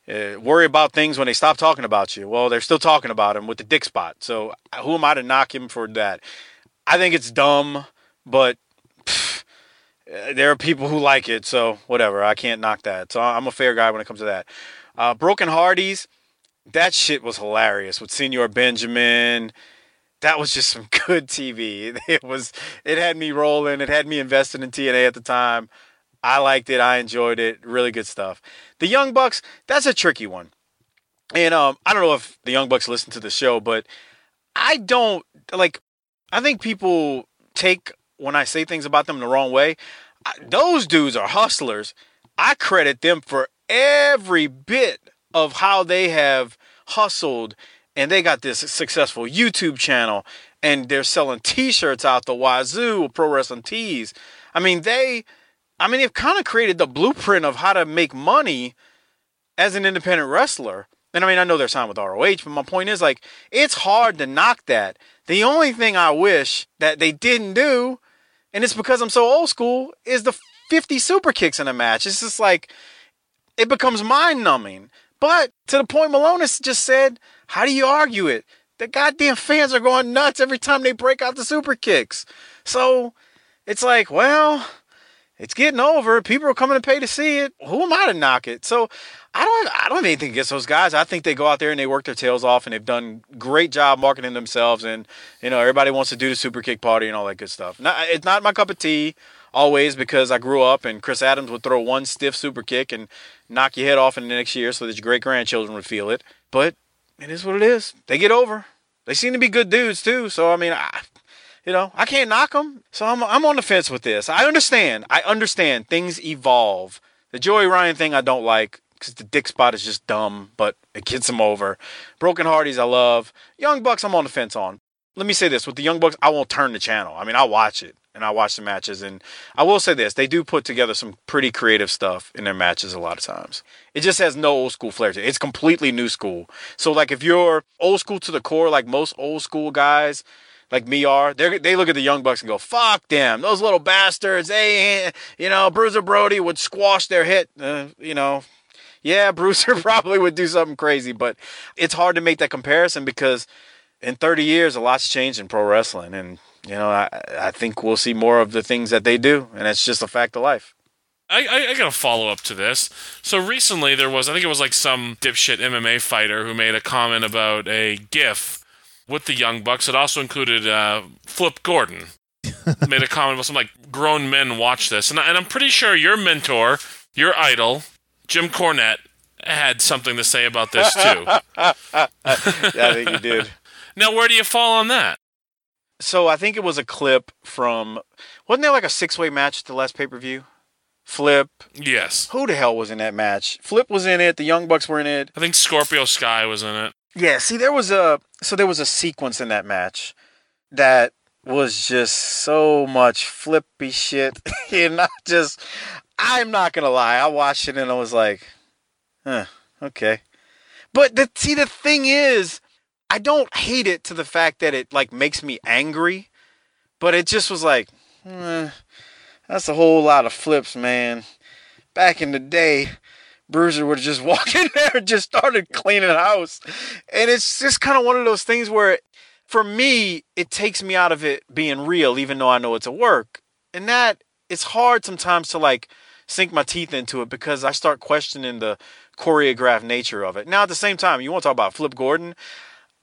uh, worry about things when they stop talking about you. Well, they're still talking about him with the dick spot. So who am I to knock him for that? I think it's dumb, but uh, there are people who like it. So whatever, I can't knock that. So I'm a fair guy when it comes to that. Uh, Broken Hardys, that shit was hilarious with Senor Benjamin. That was just some (laughs) good TV. It was. It had me rolling. It had me invested in TNA at the time. I liked it. I enjoyed it. Really good stuff. The Young Bucks, that's a tricky one. And um, I don't know if the Young Bucks listen to the show, but I don't like. I think people take when I say things about them the wrong way. I, those dudes are hustlers. I credit them for every bit of how they have hustled and they got this successful YouTube channel and they're selling t-shirts out the wazoo pro wrestling tees. I mean, they I mean, they've kind of created the blueprint of how to make money as an independent wrestler. And I mean, I know they're signed with ROH, but my point is like, it's hard to knock that. The only thing I wish that they didn't do, and it's because I'm so old school, is the 50 super kicks in a match. It's just like, it becomes mind numbing. But to the point Milonas just said, how do you argue it? The goddamn fans are going nuts every time they break out the super kicks. So it's like, well, it's getting over. People are coming to pay to see it. Who am I to knock it? So I don't I don't have anything against those guys. I think they go out there and they work their tails off and they've done great job marketing themselves and you know everybody wants to do the super kick party and all that good stuff. Not, it's not my cup of tea always because I grew up and Chris Adams would throw one stiff super kick and knock your head off in the next year so that your great grandchildren would feel it. But it is what it is. They get over. They seem to be good dudes too. So I mean, I, you know, I can't knock them. So I'm I'm on the fence with this. I understand. I understand things evolve. The Joey Ryan thing I don't like because the dick spot is just dumb, but it gets him over. Broken Hardys I love. Young Bucks I'm on the fence on. Let me say this with the Young Bucks, I won't turn the channel. I mean, I'll watch it and I watch the matches. And I will say this: they do put together some pretty creative stuff in their matches a lot of times. It just has no old school flair to it. It's completely new school. So like if you're old school to the core, like most old school guys like me are, they they look at the Young Bucks and go, "Fuck them, those little bastards." They, you know, Bruiser Brody would squash their hit. Uh, you know, yeah, (laughs) Bruiser probably would do something crazy, but it's hard to make that comparison because in 30 years, a lot's changed in pro wrestling, and you know, I I think we'll see more of the things that they do, and it's just a fact of life. I, I, I got a follow up to this. So recently there was, I think it was like some dipshit MMA fighter who made a comment about a GIF with the Young Bucks. It also included uh, Flip Gordon. (laughs) made a comment about some like grown men watch this, and, I, and I'm pretty sure your mentor, your idol, Jim Cornette, had something to say about this too. (laughs) yeah, I think you did. (laughs) Now, where do you fall on that? So I think it was a clip from wasn't there like a six way match at the last pay per view? Flip. Yes. Who the hell was in that match? Flip was in it. The Young Bucks were in it. I think Scorpio Sky was in it. Yeah. See, there was a so there was a sequence in that match that was just so much flippy shit. (laughs) and I just, I'm not gonna lie. I watched it and I was like, huh, okay. But the see, the thing is, I don't hate it to the fact that it like makes me angry, but it just was like, eh, that's a whole lot of flips, man. Back in the day, Bruiser would just (laughs) walk in there and just started cleaning house. And it's just kind of one of those things where, for me, it takes me out of it being real, even though I know it's a work. And that, it's hard sometimes to like sink my teeth into it because I start questioning the choreographed nature of it. Now, at the same time, you want to talk about Flip Gordon?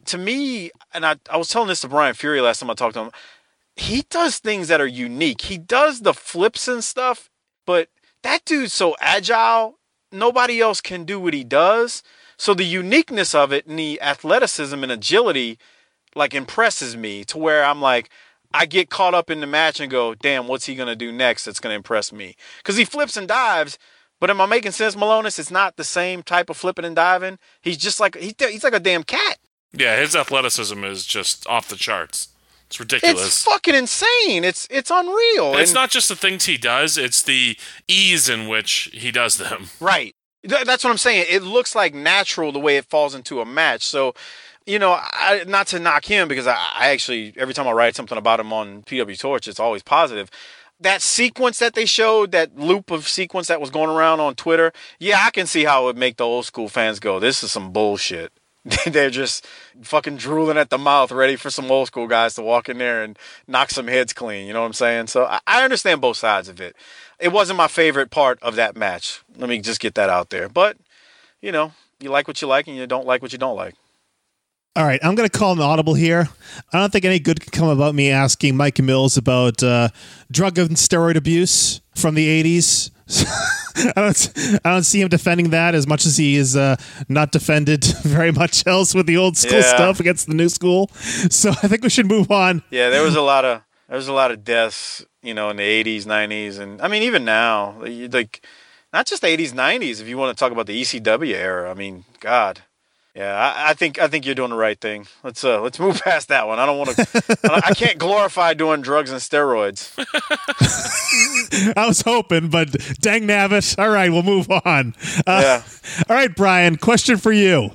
To me, and I, I was telling this to Brian Fury last time I talked to him, he does things that are unique. He does the flips and stuff, but that dude's so agile, nobody else can do what he does. So the uniqueness of it and the athleticism and agility like impresses me to where I'm like, I get caught up in the match and go, damn, what's he gonna do next that's gonna impress me? Because he flips and dives, but am I making sense, Milonas? It's not the same type of flipping and diving. He's just like he, he's like a damn cat. Yeah, his athleticism is just off the charts. It's ridiculous. It's fucking insane. It's it's unreal. And it's And- not just the things he does; it's the ease in which he does them. Right. Th- That's what I'm saying. It looks like natural the way it falls into a match. So, you know, I, not to knock him because I, I actually every time I write something about him on PW Torch, it's always positive. That sequence that they showed, that loop of sequence that was going around on Twitter, yeah, I can see how it would make the old school fans go, "This is some bullshit." (laughs) They're just fucking drooling at the mouth, ready for some old school guys to walk in there and knock some heads clean. You know what I'm saying? So I, understand both sides of it. It wasn't my favorite part of that match. Let me just get that out there. But you know, you like what you like, and you don't like what you don't like. All right, I'm going to call an audible here. I don't think any good can come about me asking Mike Mills about uh, drug and steroid abuse from the 80s. (laughs) I don't, I don't see him defending that as much as he is uh, not defended (laughs) very much else with the old school Yeah. stuff against the new school. (laughs) So I think we should move on. Yeah, there was a lot of there was a lot of deaths, you know, in the 80s, 90s, and I mean even now, like not just the 80s, 90s. If you want to talk about the ECW era, I mean, God, yeah, I, I, think I think you're doing the right thing. Let's uh, let's (laughs) move past that one. I don't want to. I can't glorify doing drugs and steroids. (laughs) I was hoping, but dang nabbit. All right, we'll move on. Uh, yeah. All right, Brian. Question for you: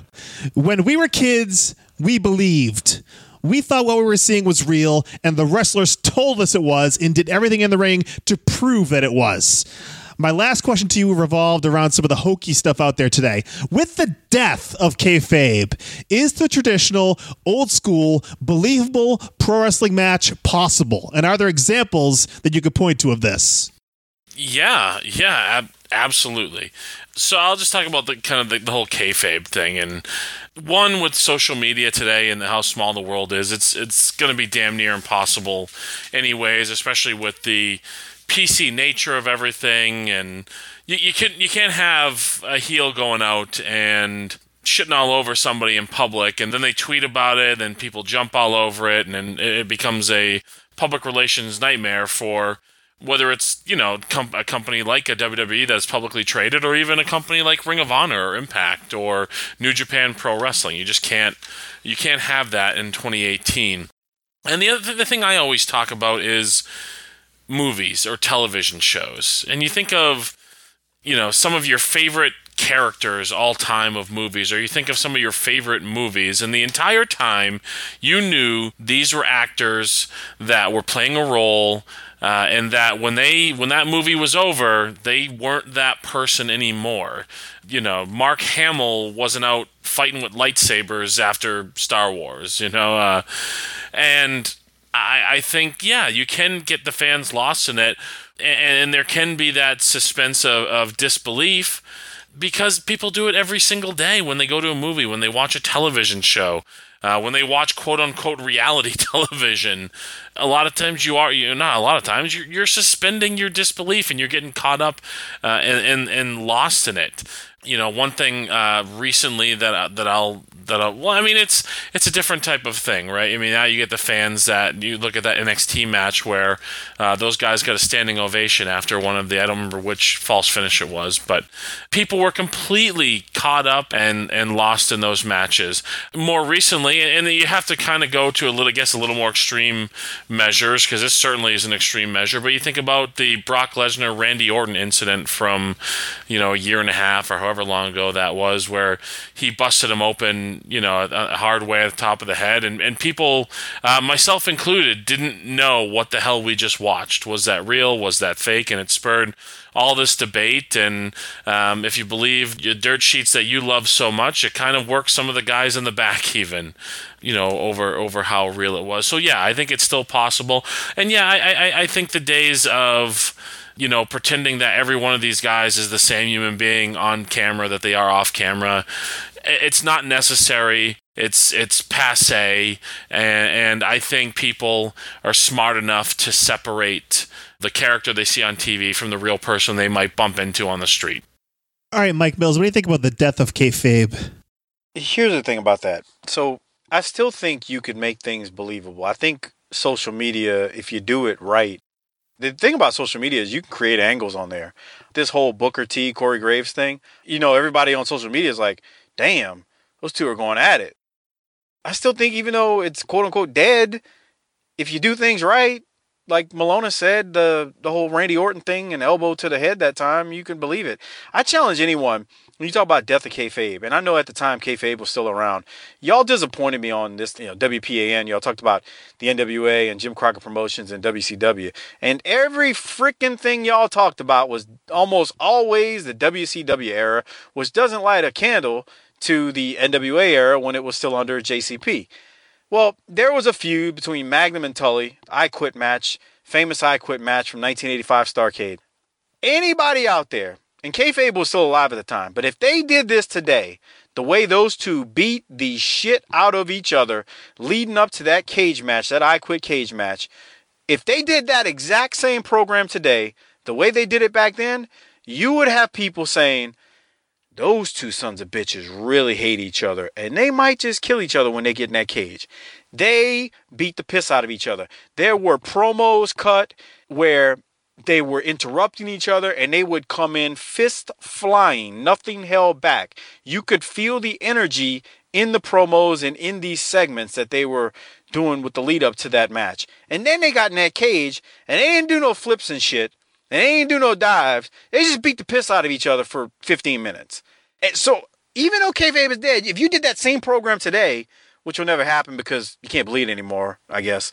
When we were kids, we believed. We thought what we were seeing was real, and the wrestlers told us it was, and did everything in the ring to prove that it was. My last question to you revolved around some of the hokey stuff out there today. With the death of kayfabe, is the traditional, old school, believable pro wrestling match possible? And are there examples that you could point to of this? Yeah, yeah, ab- absolutely. So I'll just talk about the kind of the, the whole kayfabe thing, and one with social media today and how small the world is. It's it's going to be damn near impossible, anyways. Especially with the PC nature of everything, and you, you can you can't have a heel going out and shitting all over somebody in public, and then they tweet about it, and people jump all over it, and then it becomes a public relations nightmare for whether it's you know com- a company like a WWE that's publicly traded, or even a company like Ring of Honor or Impact or New Japan Pro Wrestling. You just can't you can't have that in 2018. And the other the thing I always talk about is movies or television shows, and you think of, you know, some of your favorite characters all time of movies, or you think of some of your favorite movies, and the entire time you knew these were actors that were playing a role. Uh, and that when they when that movie was over, they weren't that person anymore. You know, Mark Hamill wasn't out fighting with lightsabers after Star Wars. You know, uh, and I, I think yeah, you can get the fans lost in it, and, and there can be that suspense of, of disbelief because people do it every single day when they go to a movie, when they watch a television show. Uh, when they watch quote unquote reality (laughs) television, a lot of times you are you not a lot of times you're, you're suspending your disbelief and you're getting caught up uh, and, and and lost in it. You know, one thing uh, recently that uh, that I'll that I'll, well, I mean it's it's a different type of thing, right? I mean now you get the fans that you look at that NXT match where uh, those guys got a standing ovation after one of the I don't remember which false finish it was, but people were completely caught up and and lost in those matches. More recently, and you have to kind of go to a little, I guess, a little more extreme measures because this certainly is an extreme measure. But you think about the Brock Lesnar Randy Orton incident from you know a year and a half or however long ago that was, where he busted him open you know, a, hard way at the top of the head. And, and people, uh, myself included, didn't know what the hell we just watched. Was that real? Was that fake? And it spurred all this debate. And um, if you believe your dirt sheets that you love so much, it kind of works some of the guys in the back (laughs) even, you know, over over how real it was. So yeah, I think it's still possible. And yeah, I I, I think the days of you know, pretending that every one of these guys is the same human being on camera that they are off camera it's not necessary. It's it's passe, and, and I think people are smart enough to separate the character they see on TV from the real person they might bump into on the street. All right, Mike Mills, what do you think about the death of kayfabe? Here's the thing about that. So I still think you could make things believable. I think social media, if you do it right, the thing about social media is you can create angles on there. This whole Booker T, Corey Graves thing, you know, everybody on social media is like, damn, those two are going at it. I still think, even though it's quote unquote dead, if you do things right, like Malona said, the the whole Randy Orton thing and elbow to the head that time, you can believe it. I challenge anyone when you talk about death of kayfabe, and I know at the time kayfabe was still around. Y'all disappointed me on this, you know, WPAN. Y'all talked about the NWA and Jim Crockett Promotions and WCW, and every freaking thing y'all talked about was almost always the WCW era, which doesn't light a candle to the NWA era when it was still under JCP. Well, there was a feud between Magnum and Tully, I Quit match, famous I Quit match from 1985 Starcade. Anybody out there, and kayfabe was still alive at the time, but if they did this today, the way those two beat the shit out of each other leading up to that cage match, that I Quit cage match, if they did that exact same program today, the way they did it back then, you would have people saying, those two sons of bitches really hate each other and they might just kill each other when they get in that cage. They beat the piss out of each other. There were promos cut where they were interrupting each other and they would come in fist flying, nothing held back. You could feel the energy in the promos and in these segments that they were doing with the lead up to that match. And then they got in that cage and they didn't do no flips and shit. And they didn't do no dives. They just beat the piss out of each other for 15 minutes. And so even though kayfabe is dead, if you did that same program today, which will never happen because you can't believe it anymore, I guess,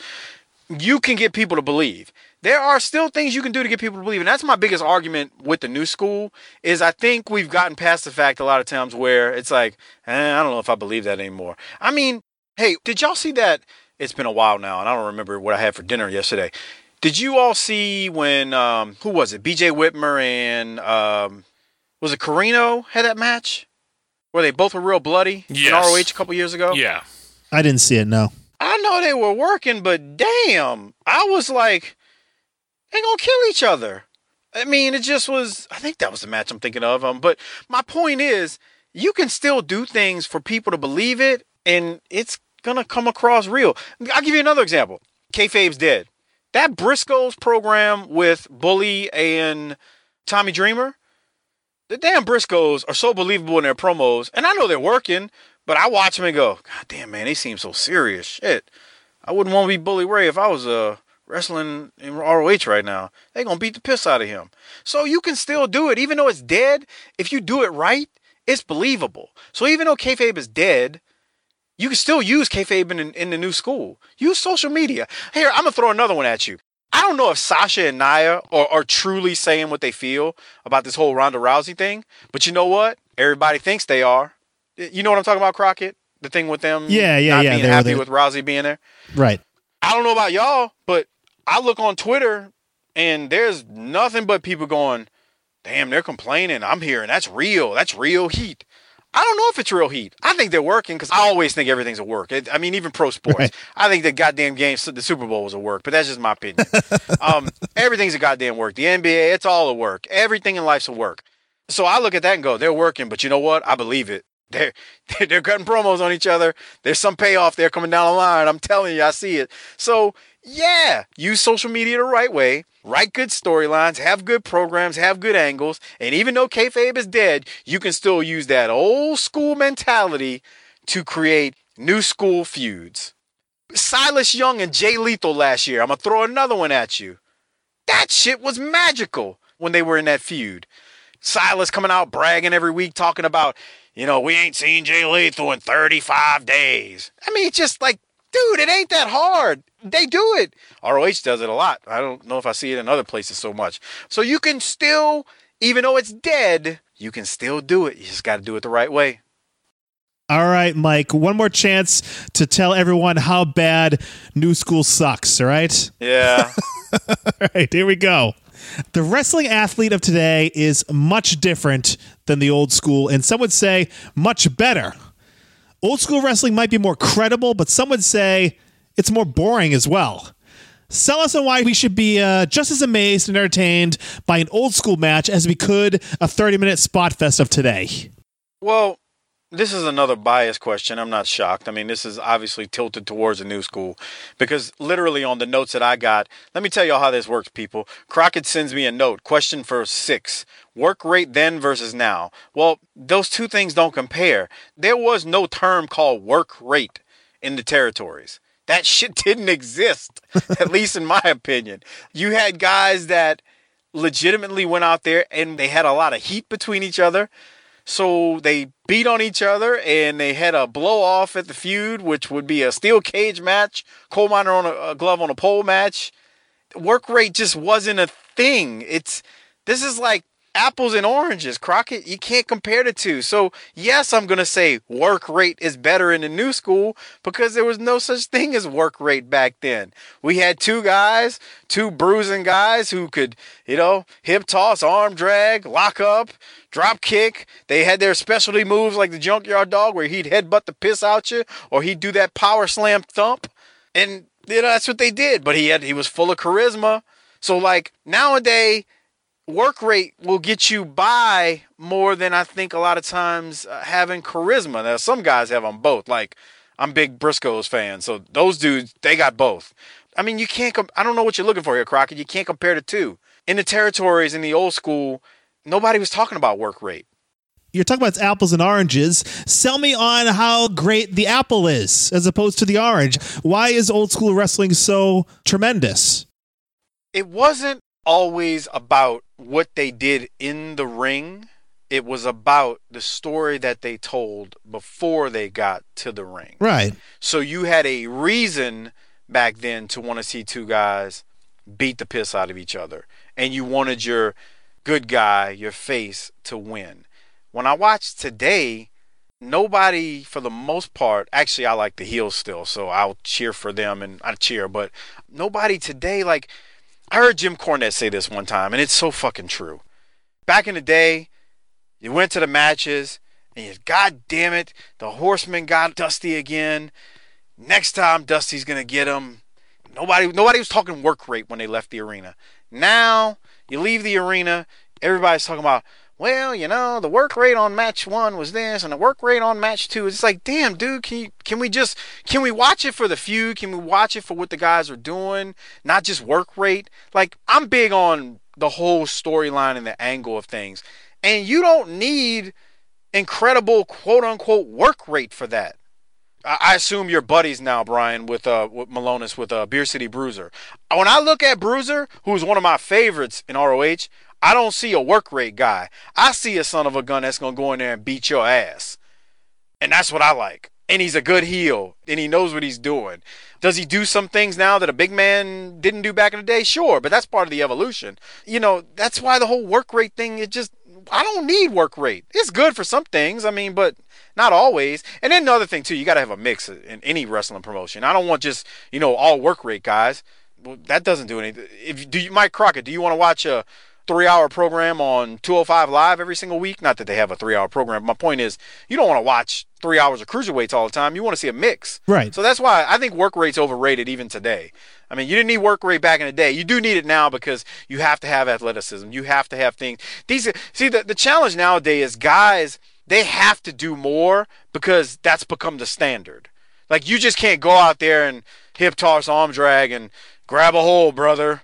you can get people to believe. There are still things you can do to get people to believe, and that's my biggest argument with the new school. Is I think we've gotten past the fact a lot of times where it's like, eh, I don't know if I believe that anymore. I mean, hey, did y'all see that? It's been a while now, and I don't remember what I had for dinner yesterday. Did you all see when um, who was it? B.J. Whitmer and um, was it Corino had that match where they both were real bloody Yes. in ROH a couple years ago? Yeah. I didn't see it. No. I know they were working, but damn, I was like, they gonna kill each other. I mean, it just was. I think that was the match I'm thinking of. Um, but my point is, you can still do things for people to believe it, and it's gonna come across real. I'll give you another example. Kayfabe's dead. That Briscoes program with Bully and Tommy Dreamer, the damn Briscoes are so believable in their promos, and I know they're working, but I watch them and go, God damn, man, they seem so serious. Shit, I wouldn't want to be Bully Ray if I was uh, wrestling in ROH right now. They gonna beat the piss out of him. So you can still do it, even though it's dead. If you do it right, it's believable. So even though kayfabe is dead, you can still use kayfabe in, in the new school. Use social media. Here, I'm gonna throw another one at you. I don't know if Sasha and Naya are, are truly saying what they feel about this whole Ronda Rousey thing, but you know what? Everybody thinks they are. You know what I'm talking about, Crockett? The thing with them Yeah, yeah, not yeah, being happy with Rousey being there. Right. I don't know about y'all, but I look on Twitter and there's nothing but people going, damn, they're complaining. I'm hearing that's real. That's real heat. I don't know if it's real heat. I think they're working because I always think everything's a work. It, I mean, even pro sports. Right. I think the goddamn game, the Super Bowl was a work, but that's just my opinion. (laughs) um, everything's a goddamn work. The NBA, it's all a work. Everything in life's a work. So I look at that and go, they're working, but you know what? I believe it. They're, they're cutting promos on each other. There's some payoff there coming down the line. I'm telling you, I see it. So yeah, use social media the right way. Write good storylines, have good programs, have good angles, and even though kayfabe is dead, you can still use that old school mentality to create new school feuds. Silas Young and Jay Lethal last year. I'm gonna throw another one at you. That shit was magical when they were in that feud. Silas coming out bragging every week, talking about, you know, we ain't seen Jay Lethal in 35 days. I mean, it's just like, dude, it ain't that hard. They do it. ROH does it a lot. I don't know if I see it in other places so much. So you can still, even though it's dead, you can still do it. You just got to do it the right way. All right, Mike. One more chance to tell everyone how bad New School sucks. All right. Yeah. (laughs) All right. Here we go. The wrestling athlete of today is much different than the old school, and some would say much better. Old school wrestling might be more credible, but some would say it's more boring as well. Sell us on why we should be uh, just as amazed and entertained by an old school match as we could a 30 minute spot fest of today. Well, this is another biased question. I'm not shocked. I mean, this is obviously tilted towards the new school because literally on the notes that I got, let me tell you how this works, people. Crockett sends me a note. Question for six work rate then versus now. Well, those two things don't compare. There was no term called work rate in the territories. That (laughs) shit didn't exist, (laughs) at least in my opinion. You had guys that legitimately went out there and they had a lot of heat between each other. So they beat on each other and they had a blow off at the feud, which would be a steel cage match, coal miner on a, a glove on a pole match. Work rate just wasn't a thing. It's this is like apples and oranges, Crockett. You can't compare the two. So yes, I'm gonna say work rate is better in the new school because there was no such thing as work rate back then. We had two guys, two bruising guys who could, you know, hip toss, arm drag, lock up, drop kick. They had their specialty moves like the junkyard dog where he'd headbutt the piss out you or he'd do that power slam thump. And you know, that's what they did. But he had he was full of charisma. So like nowadays, work rate will get you by more than I think a lot of times uh, having charisma. Now, some guys have them both. Like, I'm big Briscoes fan, so those dudes, they got both. I mean, you can't, com- I don't know what you're looking for here, Crockett. You can't compare the two. In the territories, in the old school, nobody was talking about work rate. You're talking about apples and oranges. Sell me on how great the apple is as opposed to the orange. Why is old school wrestling so tremendous? It wasn't always about what they did in the ring. It was about the story that they told before they got to the ring. Right. So you had a reason back then to want to see two guys beat the piss out of each other. And you wanted your good guy, your face, to win. When I watch today, nobody, for the most part, actually, I like the heels still, so I'll cheer for them and I cheer, but nobody today, like, I heard Jim Cornette say this one time, and it's so fucking true. Back in the day, you went to the matches, and you, God damn it, the Horseman got Dusty again. Next time, Dusty's gonna get him. Nobody, nobody was talking work rate when they left the arena. Now you leave the arena, everybody's talking about, well, you know, the work rate on match one was this, and the work rate on match two. It's like, damn, dude, can you, can we just can we watch it for the feud? Can we watch it for what the guys are doing, not just work rate? Like, I'm big on the whole storyline and the angle of things, and you don't need incredible quote unquote work rate for that. I assume you're buddies now, Brian, with uh with Milonas with uh Beer City Bruiser. When I look at Bruiser, who's one of my favorites in ROH, I don't see a work rate guy. I see a son of a gun that's gonna go in there and beat your ass. And that's what I like. And he's a good heel, and he knows what he's doing. Does he do some things now that a big man didn't do back in the day? Sure, but that's part of the evolution. You know, that's why the whole work rate thing, it just, I don't need work rate. It's good for some things, I mean, but not always. And then another thing, too, you got to have a mix in any wrestling promotion. I don't want just, you know, all work rate guys. Well, that doesn't do anything. If do you, Mike Crockett, do you want to watch a three hour program on 205 Live every single week? Not that they have a three hour program. My point is, you don't want to watch three hours of cruiserweights all the time. You want to see a mix. Right. So that's why I think work rate's overrated even today. I mean, you didn't need work rate back in the day. You do need it now because you have to have athleticism. You have to have things. These see the, the challenge nowadays is guys they have to do more because that's become the standard. Like you just can't go out there and hip toss, arm drag, and grab a hole, brother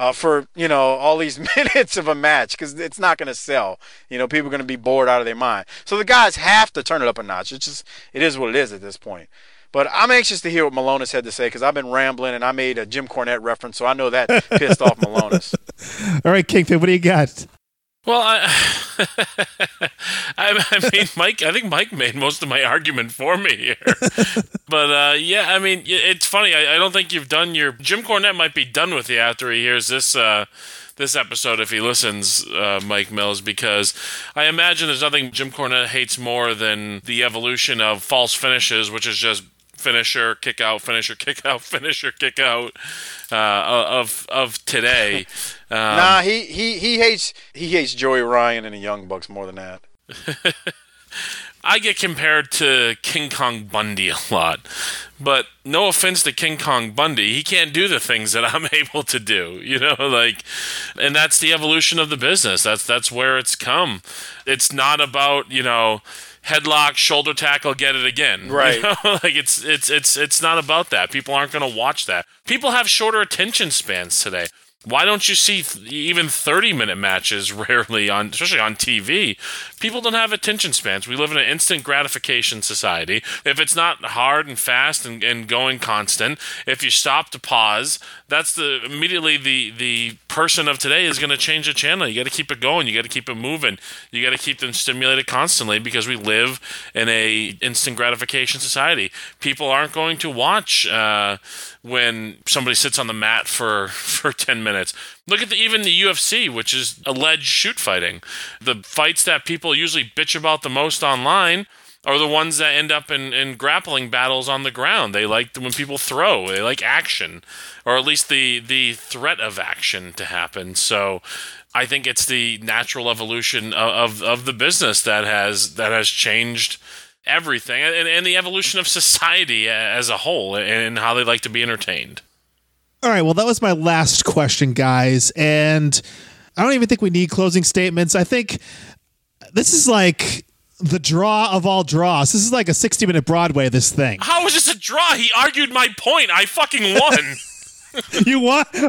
uh, for you know all these (laughs) minutes of a match because it's not going to sell. You know, people are going to be bored out of their mind. So the guys have to turn it up a notch. It's just it is what it is at this point. But I'm anxious to hear what Milonas had to say because I've been rambling and I made a Jim Cornette reference, so I know that (laughs) pissed off Milonas. All right, Kingpin, what do you got? Well, I, (laughs) I, I, mean, Mike. I think Mike made most of my argument for me here. (laughs) but uh, yeah, I mean, it's funny. I, I, don't think you've done your Jim Cornette might be done with you after he hears this uh, this episode if he listens, uh, Mike Mills, because I imagine there's nothing Jim Cornette hates more than the evolution of false finishes, which is just finisher, kick out, finisher, kick out, (laughs) finisher, kick out uh, of of today. (laughs) Um, nah, he, he he hates he hates Joey Ryan and the Young Bucks more than that. (laughs) I get compared to King Kong Bundy a lot, but no offense to King Kong Bundy, he can't do the things that I'm able to do. You know, like, and that's the evolution of the business. That's that's where it's come. It's not about you know headlock, shoulder tackle, get it again. (laughs) Right. You know? like it's it's it's it's not about that. People aren't going to watch that. People have shorter attention spans today. Why don't you see even 30 minute matches (laughs) rarely on, especially on TV? People don't have attention spans. We live in an instant gratification society. If it's not hard and fast and, and going constant, if you stop to pause, that's the immediately the the person of today is going to change the channel. You got to keep it going. You got to keep it moving. You got to keep them stimulated constantly because we live in a instant gratification society. People aren't going to watch. Uh, when somebody sits on the mat for (laughs) for 10 minutes. Look at the, even the UFC, which is alleged shoot fighting. The fights that people usually bitch about the most online are the ones that end up in, in grappling battles on the ground. They like when people throw. They like action, or at least the the threat of action to happen. So, I think it's the natural evolution of, of, of the business that has that has changed everything and, and the evolution of society as a whole and how they like to be entertained. All right. Well, that was my last question, guys. And I don't even think we need closing statements. I think this is like the draw of all draws. This is like a 60 minute Broadway, this thing. How was this a draw? He argued my point. I fucking won. (laughs) (laughs) You what? he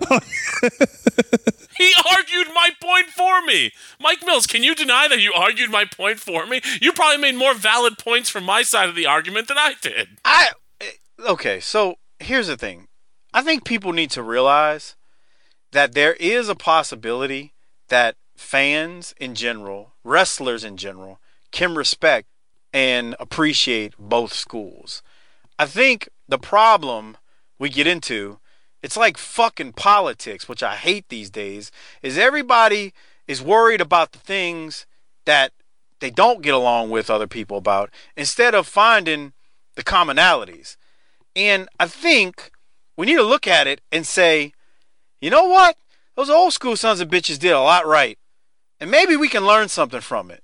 argued my point for me. Mike Mills, can you deny that you argued my point for me? You probably made more valid points from my side of the argument than I did. I okay, so here's the thing. I think people need to realize that there is a possibility that fans in general, wrestlers in general, can respect and appreciate both schools. I think the problem we get into, it's like fucking politics, which I hate these days, is everybody is worried about the things that they don't get along with other people about instead of finding the commonalities. And I think we need to look at it and say, you know what? Those old school sons of bitches did a lot right. And maybe we can learn something from it.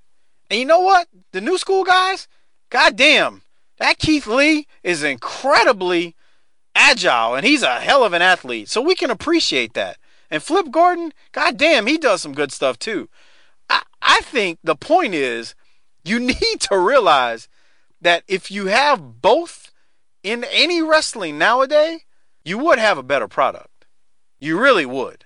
And you know what? The new school guys, goddamn, that Keith Lee is incredibly agile and he's a hell of an athlete. So we can appreciate that. And Flip Gordon, goddamn, he does some good stuff too. I, I think the point is you (laughs) need to realize that if you have both in any wrestling nowadays, you would have a better product. You really would.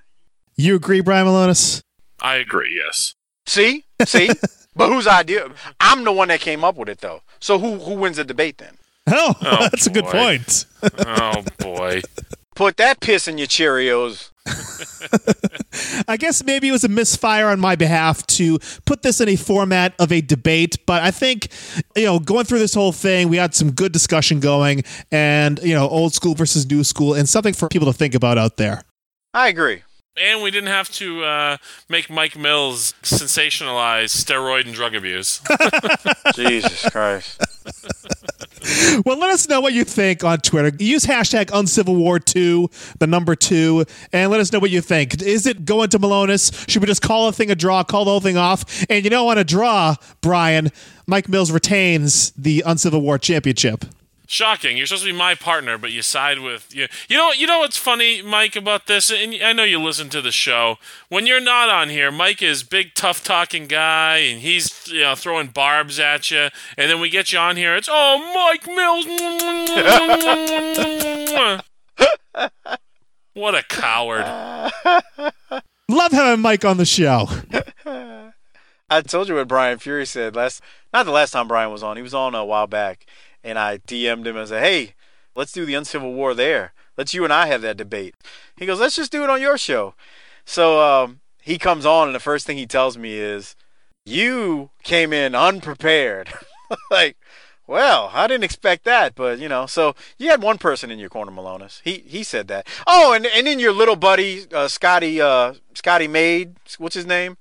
You agree, Brian Milonas? I agree, yes. See? See? (laughs) but whose idea? I'm the one that came up with it though. So who who wins the debate then? (laughs) Oh, Oh, that's a good point. Oh boy. (laughs) Put that piss in your Cheerios. (laughs) I guess maybe it was a misfire on my behalf to put this in a format of a debate, but I think, you know, going through this whole thing, we had some good discussion going and, you know, old school versus new school and something for people to think about out there. I agree. And we didn't have to uh, make Mike Mills sensationalize steroid and drug abuse. Jesus Christ. (laughs) Well, let us know what you think on Twitter. Use hashtag Uncivil War 2, the number two, and let us know what you think. Is it going to Milonas? Should we just call a thing a draw, call the whole thing off? And you know, on a draw, Brian, Mike Mills retains the Uncivil War championship. Shocking! You're supposed to be my partner, but you side with you. You know. You know what's funny, Mike, about this? And I know you listen to the show. When you're not on here, Mike is big, tough talking guy, and he's you know throwing barbs at you. And then we get you on here. It's oh, Mike Mills. (laughs) what a coward! Love having Mike on the show. I told you what Brian Fury said last not the last time Brian was on. He was on a while back and I DM'd him and said, Hey, let's do the Uncivil War there. Let's you and I have that debate. He goes, Let's just do it on your show. So um, he comes on and the first thing he tells me is, You came in unprepared. (laughs) like, well, I didn't expect that, but you know, so you had one person in your corner, Milonas. He he said that. Oh, and and then your little buddy, uh, Scotty uh, Scotty Maid, what's his name?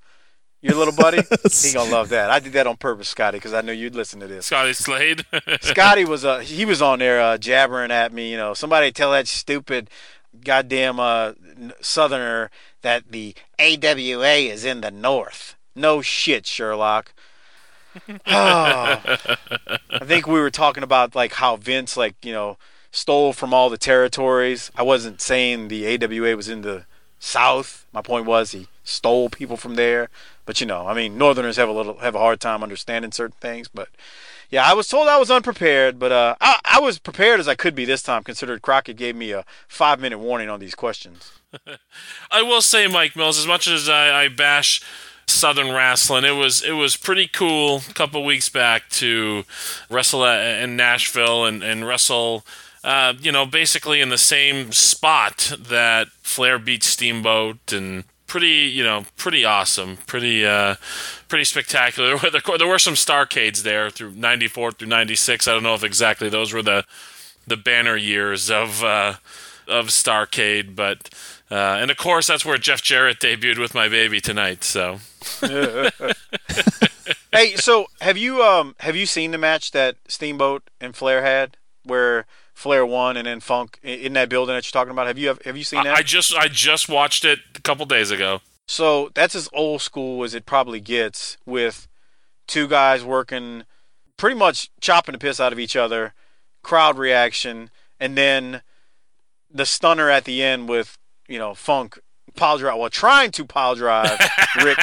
Your little buddy? (laughs) he gonna love that. I did that on purpose, Scotty, because I knew you'd listen to this. Scotty Slade. (laughs) Scotty was uh he was on there uh, jabbering at me. You know, somebody tell that stupid goddamn uh, southerner that the AWA is in the north. No shit, Sherlock. Oh. (laughs) I think we were talking about like how Vince like you know stole from all the territories. I wasn't saying the AWA was in the South. My point was he stole people from there. But you know, I mean, Northerners have a little have a hard time understanding certain things. But yeah, I was told I was unprepared, but uh, I, I was prepared as I could be this time, considering Crockett gave me a five minute warning on these questions. (laughs) I will say, Mike Mills, as much as I, I bash Southern wrestling, it was it was pretty cool a couple weeks back to wrestle in Nashville and and wrestle. Uh, you know, basically in the same spot that Flair beat Steamboat and pretty, you know, pretty awesome, pretty, uh, pretty spectacular. (laughs) There, were some Starcades there through '94 through '96. I don't know if exactly those were the the banner years of uh, of Starcade, but uh, and of course that's where Jeff Jarrett debuted with my baby tonight. So (laughs) hey, so have you um have you seen the match that Steamboat and Flair had where Flair won and then Funk in that building that you're talking about? Have you have you seen that? I, I just I just watched it a couple days ago. So that's as old school as it probably gets with two guys working pretty much chopping the piss out of each other, crowd reaction, and then the stunner at the end with, you know, Funk pile drive, well, trying to pile drive (laughs) Rick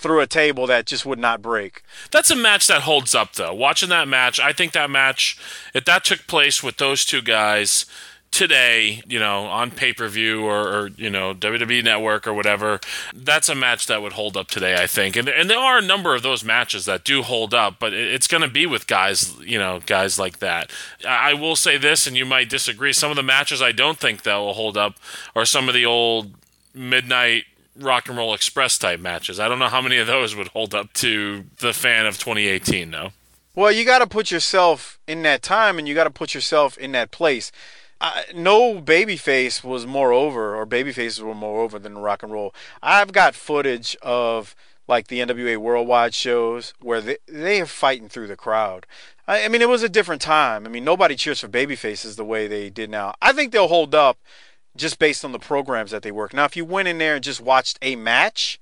through a table that just would not break. That's a match that holds up, though. Watching that match, I think that match, if that took place with those two guys today, you know, on pay per view or, or, you know, WWE Network or whatever, that's a match that would hold up today, I think. And, and there are a number of those matches that do hold up, but it's going to be with guys, you know, guys like that. I I will say this, and you might disagree. Some of the matches I don't think that will hold up are some of the old midnight rock and roll express type matches. I don't know how many of those would hold up to the fan of 2018, though. Well, you got to put yourself in that time, and you got to put yourself in that place. I, no babyface was more over, or babyfaces were more over than rock and roll. I've got footage of like the NWA Worldwide shows where they they are fighting through the crowd. I, I mean, it was a different time. I mean, nobody cheers for babyfaces the way they did now. I think they'll hold up just based on the programs that they work. Now, if you went in there and just watched a match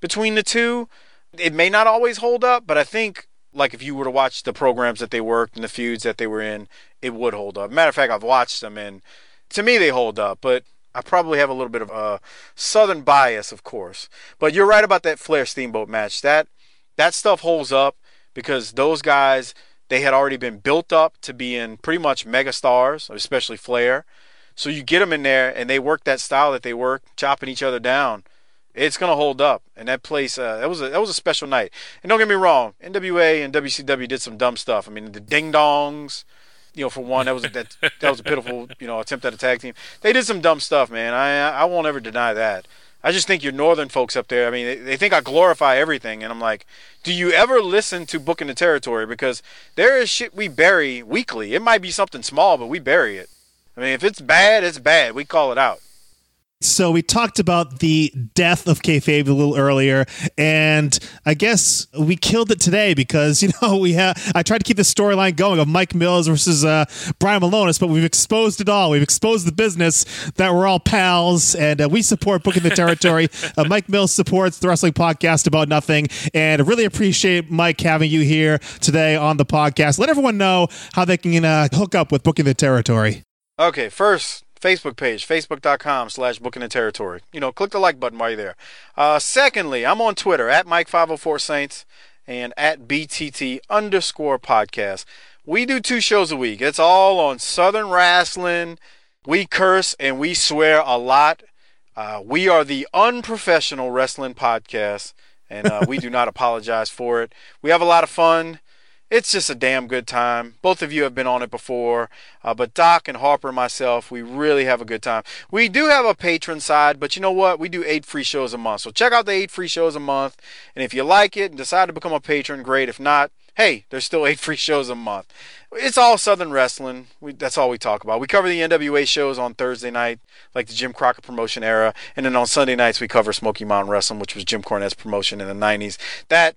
between the two, it may not always hold up, but I think like if you were to watch the programs that they worked and the feuds that they were in, it would hold up. Matter of fact, I've watched them and to me they hold up, but I probably have a little bit of a southern bias, of course. But you're right about that Flair Steamboat match. That that stuff holds up because those guys they had already been built up to being pretty much mega stars, especially Flair. So you get them in there and they work that style that they work, chopping each other down it's gonna hold up. And that place, uh, that was a that was a special night. And don't get me wrong, NWA and WCW did some dumb stuff. I mean, the ding dongs, you know, for one, that was a, that that was a pitiful, you know, attempt at a tag team. They did some dumb stuff, man. I I won't ever deny that. I just think your northern folks up there. I mean, they, they think I glorify everything, and I'm like, do you ever listen to Booking the Territory? Because there is shit we bury weekly. It might be something small, but we bury it. I mean, if it's bad, it's bad. We call it out. So we talked about the death of kayfabe a little earlier, and I guess we killed it today because (laughs) you know we have. I tried to keep the storyline going of Mike Mills versus uh, Brian Milonas, but we've exposed it all. We've exposed the business that we're all pals, and uh, we support booking the territory. (laughs) uh, Mike Mills supports the wrestling podcast about nothing, and I really appreciate Mike having you here today on the podcast. Let everyone know how they can uh, hook up with booking the territory. Okay, first Facebook page, facebook.com slash booking the territory. You know, click the like button while you're there. Uh, secondly, I'm on Twitter at Mike504Saints and at BTT underscore podcast. We do two shows a week. It's all on Southern Wrestling. We curse and we swear a lot. Uh, we are the unprofessional wrestling podcast, and uh, we do not (laughs) apologize for it. We have a lot of fun it's just a damn good time. Both of you have been on it before, uh, but Doc and Harper and myself, we really have a good time. We do have a patron side, but you know what? We do eight free shows a month. So check out the eight free shows a month, and if you like it and decide to become a patron, great. If not, hey, there's still (laughs) eight free shows a month. It's all Southern wrestling. We, that's all we talk about. We cover the NWA shows on Thursday night, like the Jim Crockett promotion era, and then on Sunday nights we cover Smoky Mountain Wrestling, which was Jim Cornette's promotion in the '90s. That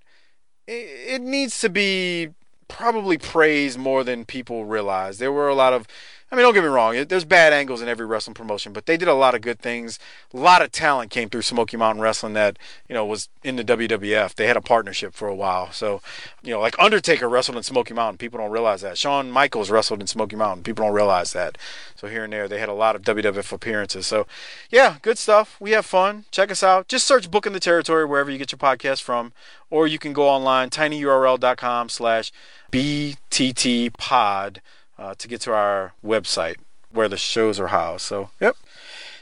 it, it needs to be probably praised more than people realize. There were a lot of, I mean, don't get me wrong, there's bad angles in every wrestling promotion, but they did a lot of good things. A lot of talent came through Smoky Mountain Wrestling that, you know, was in the WWF. They had a partnership for a while. So, you know, like Undertaker wrestled in Smoky Mountain. People don't realize that. Shawn Michaels wrestled in Smoky Mountain. People don't realize that. So here and there, they had a lot of WWF appearances. So, yeah, good stuff. We have fun. Check us out. Just search Booking the Territory wherever you get your podcast from, or you can go online, tinyurl.com slash BTT pod uh, to get to our website where the shows are housed. So, yep.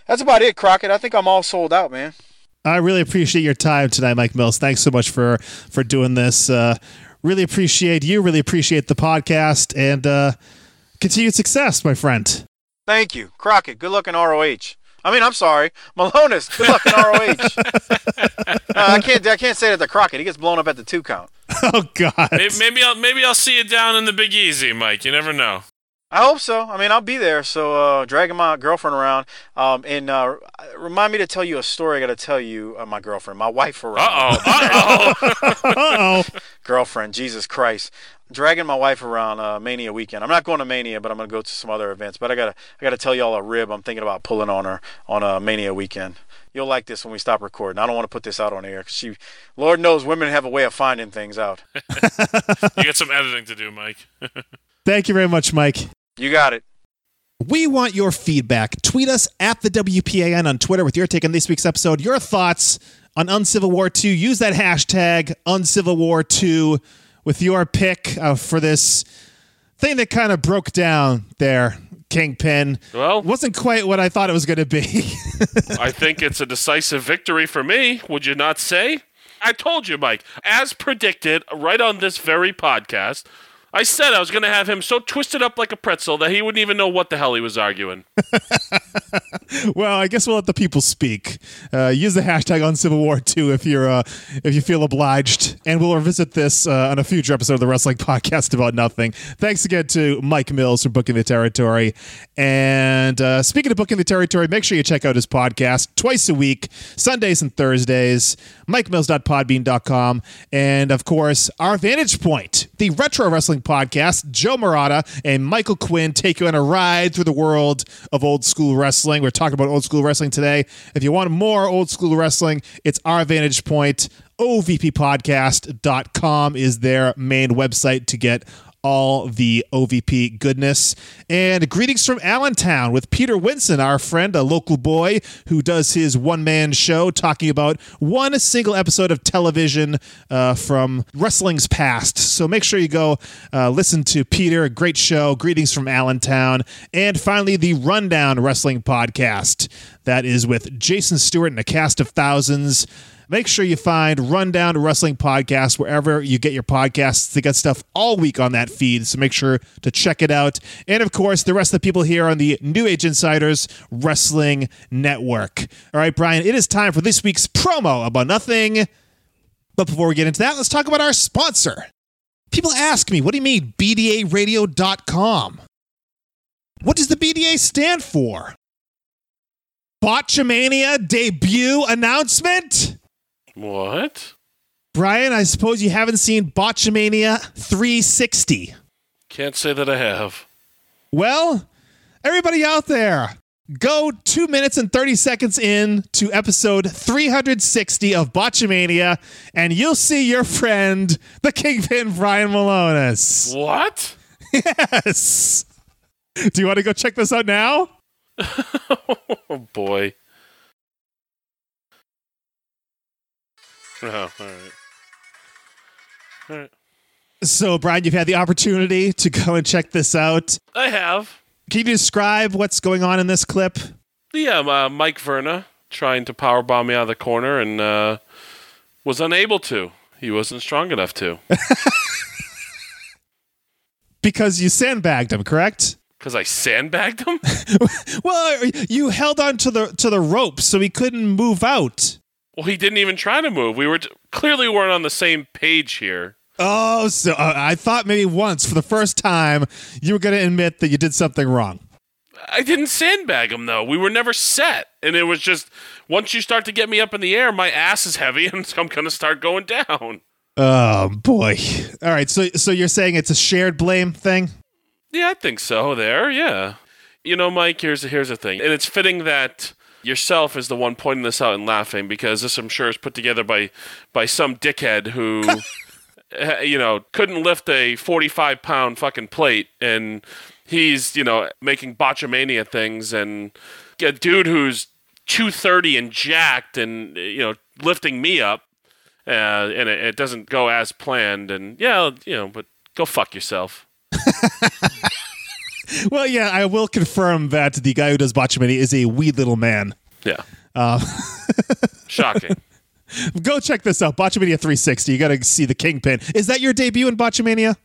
That's about it, Crockett. I think I'm all sold out, man. I really appreciate your time tonight, Mike Mills. Thanks so much for for doing this. Uh, really appreciate you. Really appreciate the podcast and uh, continued success, my friend. Thank you, Crockett. Good luck in ROH. I mean, I'm sorry, Milonas. Good luck in ROH. (laughs) uh, I can't. I can't say that to Crockett. He gets blown up at the two count. Oh God. Maybe, maybe I'll maybe I'll see you down in the Big Easy, Mike. You never know. I hope so. I mean, I'll be there. So, uh, dragging my girlfriend around, um, and uh, remind me to tell you a story. I got to tell you, uh, my girlfriend, my wife around. Uh (laughs) oh. Uh oh. oh. girlfriend, Jesus Christ, dragging my wife around uh, Mania weekend. I'm not going to Mania, but I'm going to go to some other events. But I gotta, I gotta tell y'all a rib. I'm thinking about pulling on her on a Mania weekend. You'll like this when we stop recording. I don't want to put this out on air because she, Lord knows, women have a way of finding things out. (laughs) you got some editing to do, Mike. (laughs) Thank you very much, Mike. You got it. We want your feedback. Tweet us at the WPAN on Twitter with your take on this week's episode, your thoughts on Uncivil War 2. Use that hashtag Uncivil War 2 with your pick uh, for this thing that kind of broke down there, Kingpin. Well- wasn't quite what I thought it was going to be. (laughs) I think it's a decisive victory for me, would you not say? I told you, Mike, as predicted, right on this very podcast, I said I was going to have him so twisted up like a pretzel that he wouldn't even know what the hell he was arguing. (laughs) well, I guess we'll let the people speak. Uh, use the hashtag Uncivil War 2 if you're uh, if you feel obliged, and we'll revisit this uh, on a future episode of the Wrestling (laughs) Podcast about nothing. Thanks again to Mike Mills for booking the territory. And uh, speaking of booking the territory, make sure you check out his podcast twice a week, Sundays and Thursdays. MikeMills.podbean.com, and of course our Vantage Point, the retro wrestling podcast. Joe Murata and Michael Quinn take you on a ride through the world of old school wrestling. We're talking about old school wrestling today. If you want more old school wrestling, it's our Vantage Point. OVPpodcast.com is their main website to get all the OVP goodness. And greetings from Allentown with Peter Winson, our friend, a local boy who does his one man show talking about one single episode of television uh, from wrestling's past. So make sure you go uh, listen to Peter. Great show. Greetings from Allentown. And finally, the Rundown Wrestling Podcast. That is with Jason Stewart and a cast of thousands. Make sure you find Rundown Wrestling Podcast wherever you get your podcasts. They got stuff all week on that feed, so make sure to check it out. And of course, the rest of the people here on the New Age Insiders Wrestling Network. All right, Brian, it is time for this week's promo about nothing. But before we get into that, let's talk about our sponsor. People ask me, what do you mean, BDARadio.com? What does the BDA stand for? Botchamania debut announcement? What? Brian, I suppose you haven't seen Botchamania 360. Can't say that I have. Well, everybody out there, go two minutes and 30 seconds in to episode 360 of Botchamania, and you'll see your friend, the Kingpin Brian Milonas. What? (laughs) Yes. Do you want to go check this out now? (laughs) Oh boy. (laughs) Oh, all right. All right. So, Brian, you've had the opportunity to go and check this out. I have. Can you describe what's going on in this clip? Yeah, uh, Mike Verna trying to powerbomb me out of the corner and uh, was unable to. He wasn't strong enough to. (laughs) Because you sandbagged him, correct? Because I sandbagged him? (laughs) Well, you held on to the to the rope so he couldn't move out. Well, he didn't even try to move. We were t- clearly weren't on the same page here. Oh, so uh, I thought maybe once for the first time you were going to admit that you did something wrong. I didn't sandbag him though. We were never set, and it was just once you start to get me up in the air, my ass is heavy, (laughs) and so I'm gonna start going down. Oh boy! All right, so so you're saying it's a shared blame thing? Yeah, I think so. There, yeah. You know, Mike. Here's here's the thing, and it's fitting that yourself is the one pointing this out and laughing because this, I'm sure, is put together by by some dickhead who, (laughs) eh, you know, couldn't lift a 45 pound fucking plate, and he's you know making botchamania things, and a dude who's 230 and jacked, and you know lifting me up, uh, and it, it doesn't go as planned, and yeah, you know, but go fuck yourself. (laughs) Well, yeah, I will confirm that the guy who does Botchamania is a wee little man. Yeah. Uh, (laughs) Shocking. Go check this out, Botchamania 360. You got to see the Kingpin. Is that your debut in Botchamania?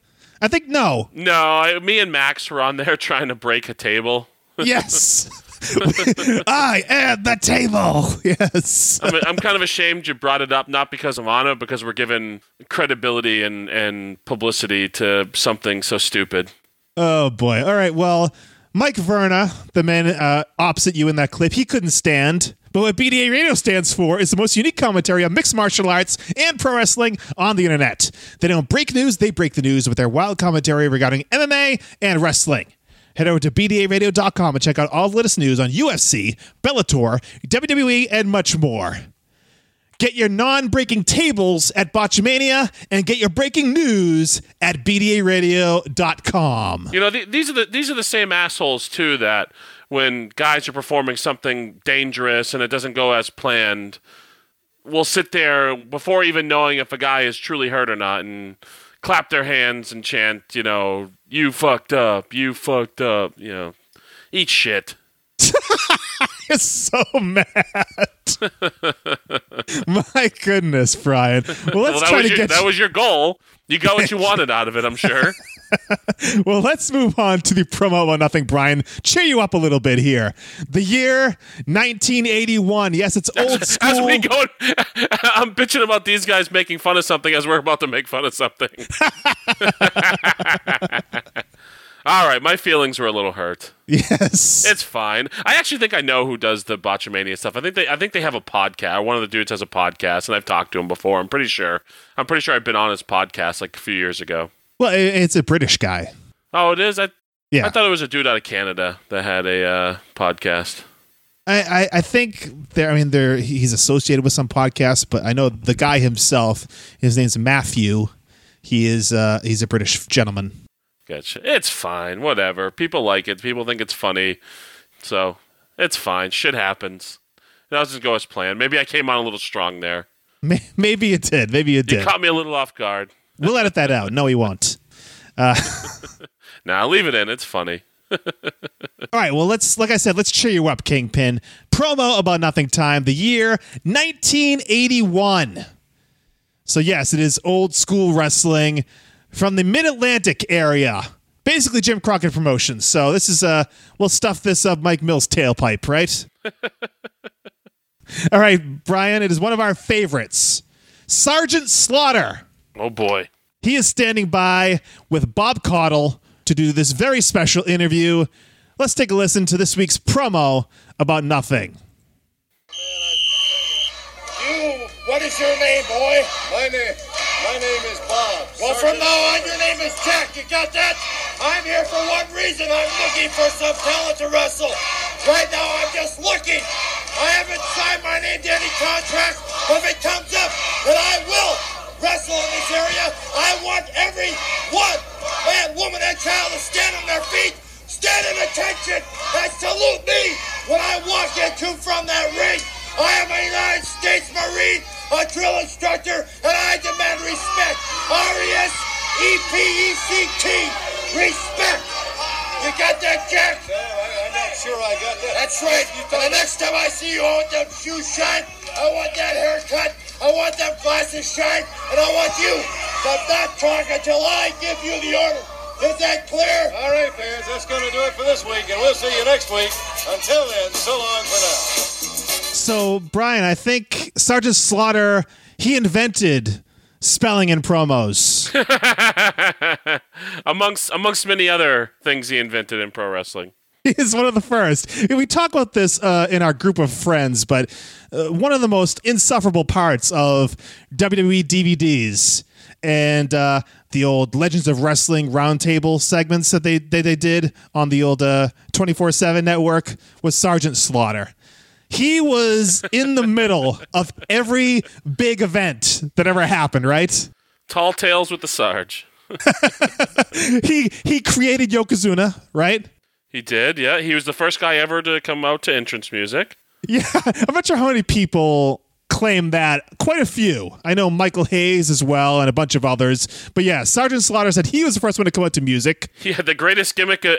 I think no. No, I, me and Max were on there (laughs) trying to break a table. (laughs) Yes. I am the table. Yes. I'm, I'm kind of ashamed you brought it up, not because of Anna, because we're giving credibility and, and publicity to something so stupid. Oh boy. All right. Well, Mike Verna, the man uh, opposite you in that clip, he couldn't stand. But what BDA Radio stands for is the most unique commentary on mixed martial arts and pro wrestling on the internet. They don't break news, they break the news with their wild commentary regarding MMA and wrestling. Head over to BDARadio.com and check out all the latest news on UFC, Bellator, WWE, and much more. Get your non breaking tables at Botchamania and get your breaking news at BDARadio.com. You know, th- these are the these are the same assholes too that when guys are performing something dangerous and it doesn't go as planned, will sit there before even knowing if a guy is truly hurt or not and clap their hands and chant, you know, "You fucked up, you fucked up," you know, eat shit. (laughs) (laughs) is so mad. (laughs) My goodness, Brian. Well, let's Well, try to your, get. that was your goal. You got what you (laughs) wanted out of it, I'm sure. well, let's move on to the promo about nothing, Brian. Cheer you up a little bit here. The year 1981. Yes, it's old school. As we go, I'm bitching about these guys making fun of something as we're about to make fun of something. All right, my feelings were a little hurt. yes. It's fine. I actually think I know who does the Botchamania stuff. I think they I think they have a podcast. One of the dudes has a podcast, and I've talked to him before. I'm pretty sure. I'm pretty sure I've been on his podcast like a few years ago. well, it's a British guy. Oh, it is. I Yeah. I thought it was a dude out of Canada that had a uh, podcast. I, I, I think there. I mean, there. He's associated with some podcasts, but I know the guy himself. His name's Matthew. He is. Uh, he's a British gentleman. Gotcha. It's fine. Whatever. People like it. People think it's funny. So it's fine. Shit happens. It doesn't go as planned. Maybe I came on a little strong there. Maybe it did. Maybe it did. You caught me a little off guard. We'll edit that out. No, he won't. Uh, (laughs) nah, leave it in. It's funny. (laughs) All right. Well, let's. Like I said, let's cheer you up, Kingpin. Promo about nothing time. The year 1981. So yes, it is old school wrestling from the Mid Atlantic area. Basically, Jim Crockett Promotions. So this is uh, we'll stuff this up Mike Mills' tailpipe, right? (laughs) All right, Brian. It is one of our favorites, Sergeant Slaughter. Oh boy. He is standing by with Bob Caudle to do this very special interview. Let's take a listen to this week's promo about nothing. You, what is your name, boy? My name, my name is Bob. Well, from now on, your name is Jack. You got that? I'm here for one reason. I'm looking for some talent to wrestle. Right now, I'm just looking. I haven't signed my name to any contract, but if it comes up that I will wrestle in this area, I want every one, man, woman, and child to stand on their feet, stand at attention, and salute me when I walk into from that ring. I am a United States Marine, a drill instructor, and I demand respect. R-E-S-E-P-E-C-T. Respect. You got that, Jack? No, I, I'm not sure I got that. That's right. And the next time I see you, I want them shoes shine. I want that haircut. I want them glasses shine. And I want you to not talk until I give you the order. Is that clear? All right, fans, that's going to do it for this week, and we'll see you next week. Until then, so long for now. So, Brian, I think Sergeant Slaughter he invented spelling in promos. (laughs) amongst amongst many other things he invented in pro wrestling. (laughs) He's one of the first. We talk about this uh, in our group of friends, but uh, one of the most insufferable parts of WWE DVDs and uh, the old Legends of Wrestling roundtable segments that they, they they did on the old twenty four seven network was Sergeant Slaughter. He was in the middle of every big event that ever happened, right? Tall tales with the Sarge. (laughs) He he created Yokozuna, right? He did, yeah. He was the first guy ever to come out to entrance music. Yeah, I'm not sure how many people claim that. Quite a few. I know Michael Hayes as well, and a bunch of others. But yeah, Sergeant Slaughter said he was the first one to come out to music. (laughs) He had the greatest gimmick uh,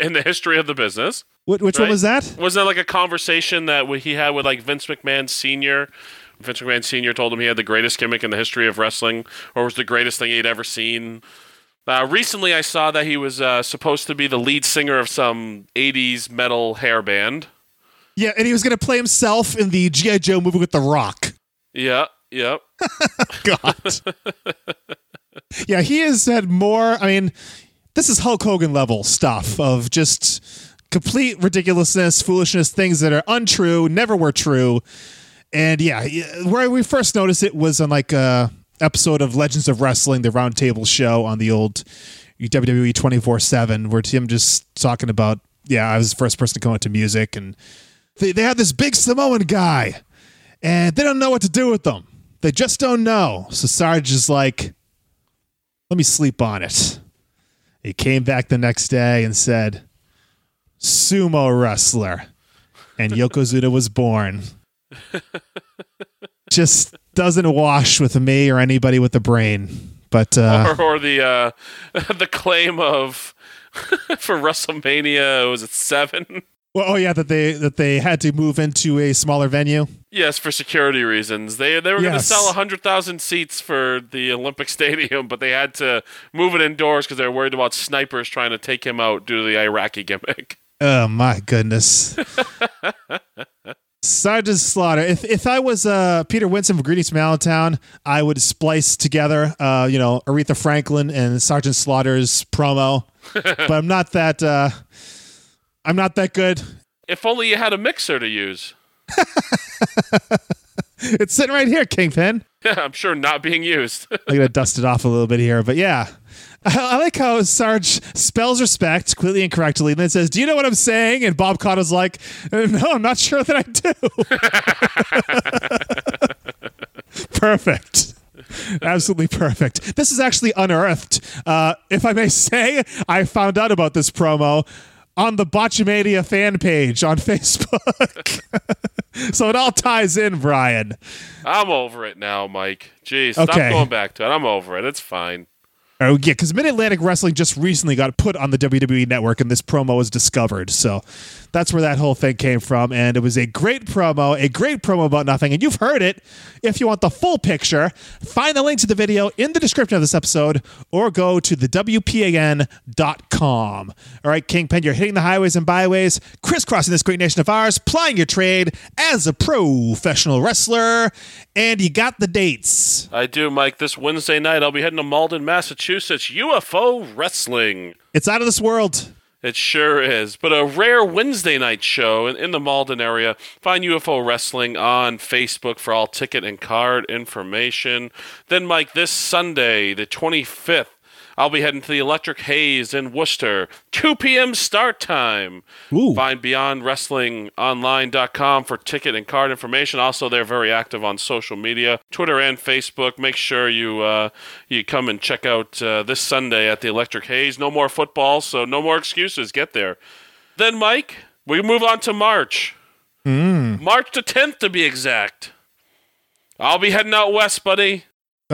in the, history of the business. Wh- which one was that? Wasn't that like a conversation that he had with like Vince McMahon Sr.? Vince McMahon Sr. told him he had the greatest gimmick in the history of wrestling, or was the greatest thing he'd ever seen. Uh, recently, I saw that he was uh, supposed to be the lead singer of some 80s metal hair band. Yeah, and he was going to play himself in the G.I. Joe movie with The Rock. Yeah, yep. (laughs) God. (laughs) yeah, he has had more. I mean, this is Hulk Hogan level stuff of just complete ridiculousness, foolishness, things that are untrue, never were true. And yeah, where we first noticed it was on like a episode of Legends of Wrestling, the roundtable show on the old WWE 24 7, where Tim just talking about, yeah, I was the first person to come into music. And they, they had this big Samoan guy and they don't know what to do with them. They just don't know. So Sarge is like, let me sleep on it. He came back the next day and said, sumo wrestler. And Yokozuna was born. (laughs) Just doesn't wash with me or anybody with a brain. But uh, (laughs) or, or the uh, (laughs) the claim of for WrestleMania was it seven? Well, oh yeah, that they that they had to move into a smaller venue. Yes, for security reasons. They they were going to Yes. sell hundred thousand seats for the Olympic (laughs) Stadium, but they had to move it indoors because they were worried about snipers trying to take him out due to the Iraqi gimmick. (laughs) Oh my goodness. Sergeant Slaughter. If if I was uh, Peter Winston from Greetings from Allentown, I would splice together, uh, you know, Aretha Franklin and Sergeant Slaughter's promo. (laughs) but I'm not that. Uh, I'm not that good. If only you had a mixer to use. (laughs) It's sitting right here, Kingpin. Yeah, (laughs) I'm sure not being used. (laughs) I'm gonna dust it off a little bit here, but yeah. I, like how Sarge spells respect completely incorrectly and then says, Do you know what I'm saying? And Bob Caudle's like, "Uh, No, I'm not sure that I do. perfect. Absolutely perfect. This is actually unearthed. Uh, if I may say, I found out about this promo on the Botchamania fan page on Facebook. (laughs) so it all ties in, Brian. I'm over it now, Mike. Jeez, stop Okay. going back to it. I'm over it. It's fine. Oh yeah, because Mid Atlantic Wrestling just recently got put on the WWE Network, and this promo was discovered. So that's where that whole thing came from, and it was a great promo, a great promo about nothing. And you've heard it. If you want the full picture, find the link to the video in the description of this episode, or go to the WPAN.com. All right, Kingpin, you're hitting the highways and byways, crisscrossing this great nation of ours, plying your trade as a professional wrestler, and you got the dates. I do, Mike. This Wednesday night, I'll be heading to Malden, Massachusetts. UFO Wrestling. It's out of this world. It sure is. But a rare Wednesday night show in, in the Malden area. Find UFO Wrestling on Facebook for all ticket and card information. Then, Mike, this Sunday, the 25th, I'll be heading to the Electric Haze in Worcester. 2 p.m. start time. Ooh. Find BeyondWrestlingOnline.com for ticket and card information. Also, they're very active on social media, Twitter and Facebook. Make sure you uh, you come and check out uh, this Sunday at the Electric Haze. No more football, so no more excuses. Get there. Then, Mike, we move on to March. March the 10th, to be exact. I'll be heading out west, buddy.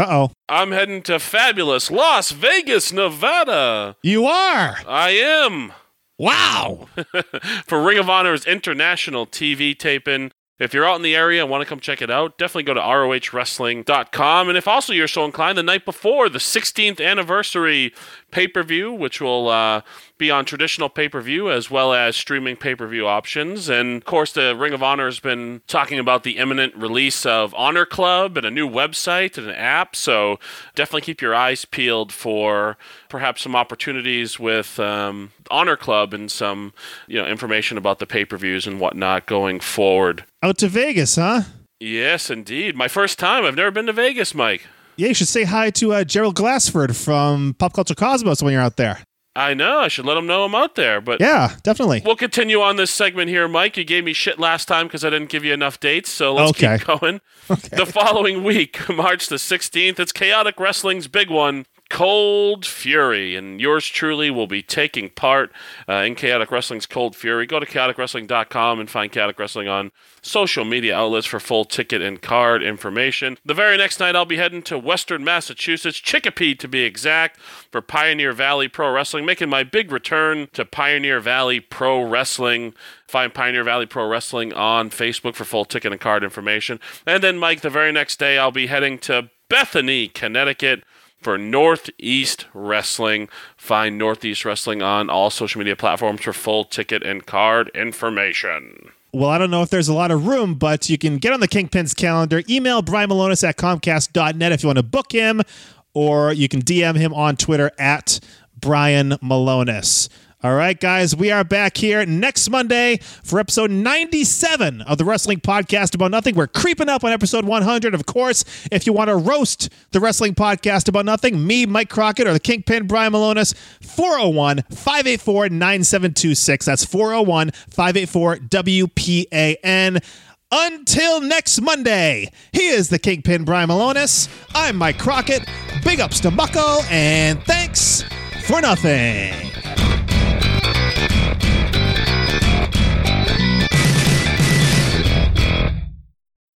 Uh oh. I'm heading to fabulous Las Vegas, Nevada. You are. I am Wow. (laughs) for Ring of Honor's international TV taping. If you're out in the area and want to come check it out, definitely go to ROHWrestling.com. And if also you're so inclined, the night before the 16th anniversary pay per view, which will uh, be on traditional pay per view as well as streaming pay per view options. And of course, the Ring of Honor has been talking about the imminent release of Honor Club and a new website and an app. So definitely keep your eyes peeled for perhaps some opportunities with um, Honor Club and some you know information about the pay per views and whatnot going forward. Out to Vegas, huh? Yes, indeed. My first time. I've never been to Vegas, Mike. Yeah, you should say hi to uh, Gerald Glassford from Pop Culture Cosmos when you're out there. I know. I should let them know I'm out there. But Yeah, definitely. we'll continue on this segment here, Mike. You gave me shit last time because I didn't give you enough dates. So let's Okay. keep going. (laughs) The following week, (laughs) March the 16th, it's Chaotic Wrestling's big one. Cold Fury, and yours truly will be taking part uh, in Chaotic Wrestling's Cold Fury. Go to chaoticwrestling.com and find Chaotic Wrestling on social media outlets for full ticket and card information. The very next night, I'll be heading to Western Massachusetts, Chicopee to be exact, for Pioneer Valley Pro Wrestling, making my big return to Pioneer Valley Pro Wrestling. Find Pioneer Valley Pro Wrestling on Facebook for full ticket and card information. And then, Mike, the very next day, I'll be heading to Bethany, Connecticut for Northeast Wrestling. Find Northeast Wrestling on all social media platforms for full ticket and card information. Well, I don't know if there's a lot of room, but you can get on the Kingpin's calendar. Email Brian Milonas at Comcast.net if you want to book him, or you can DM him on Twitter at Brian Milonas. All right, guys, we are back here next Monday for episode 97 of the Wrestling Podcast About Nothing. We're creeping up on episode 100. Of course, if you want to roast the Wrestling Podcast About Nothing, me, Mike Crockett, or the Kingpin, Brian Milonas, 401 584 9726. That's 401 584 WPAN. Until next Monday, he is the Kingpin Brian Milonas. I'm Mike Crockett. Big ups to Mucko, and thanks for nothing.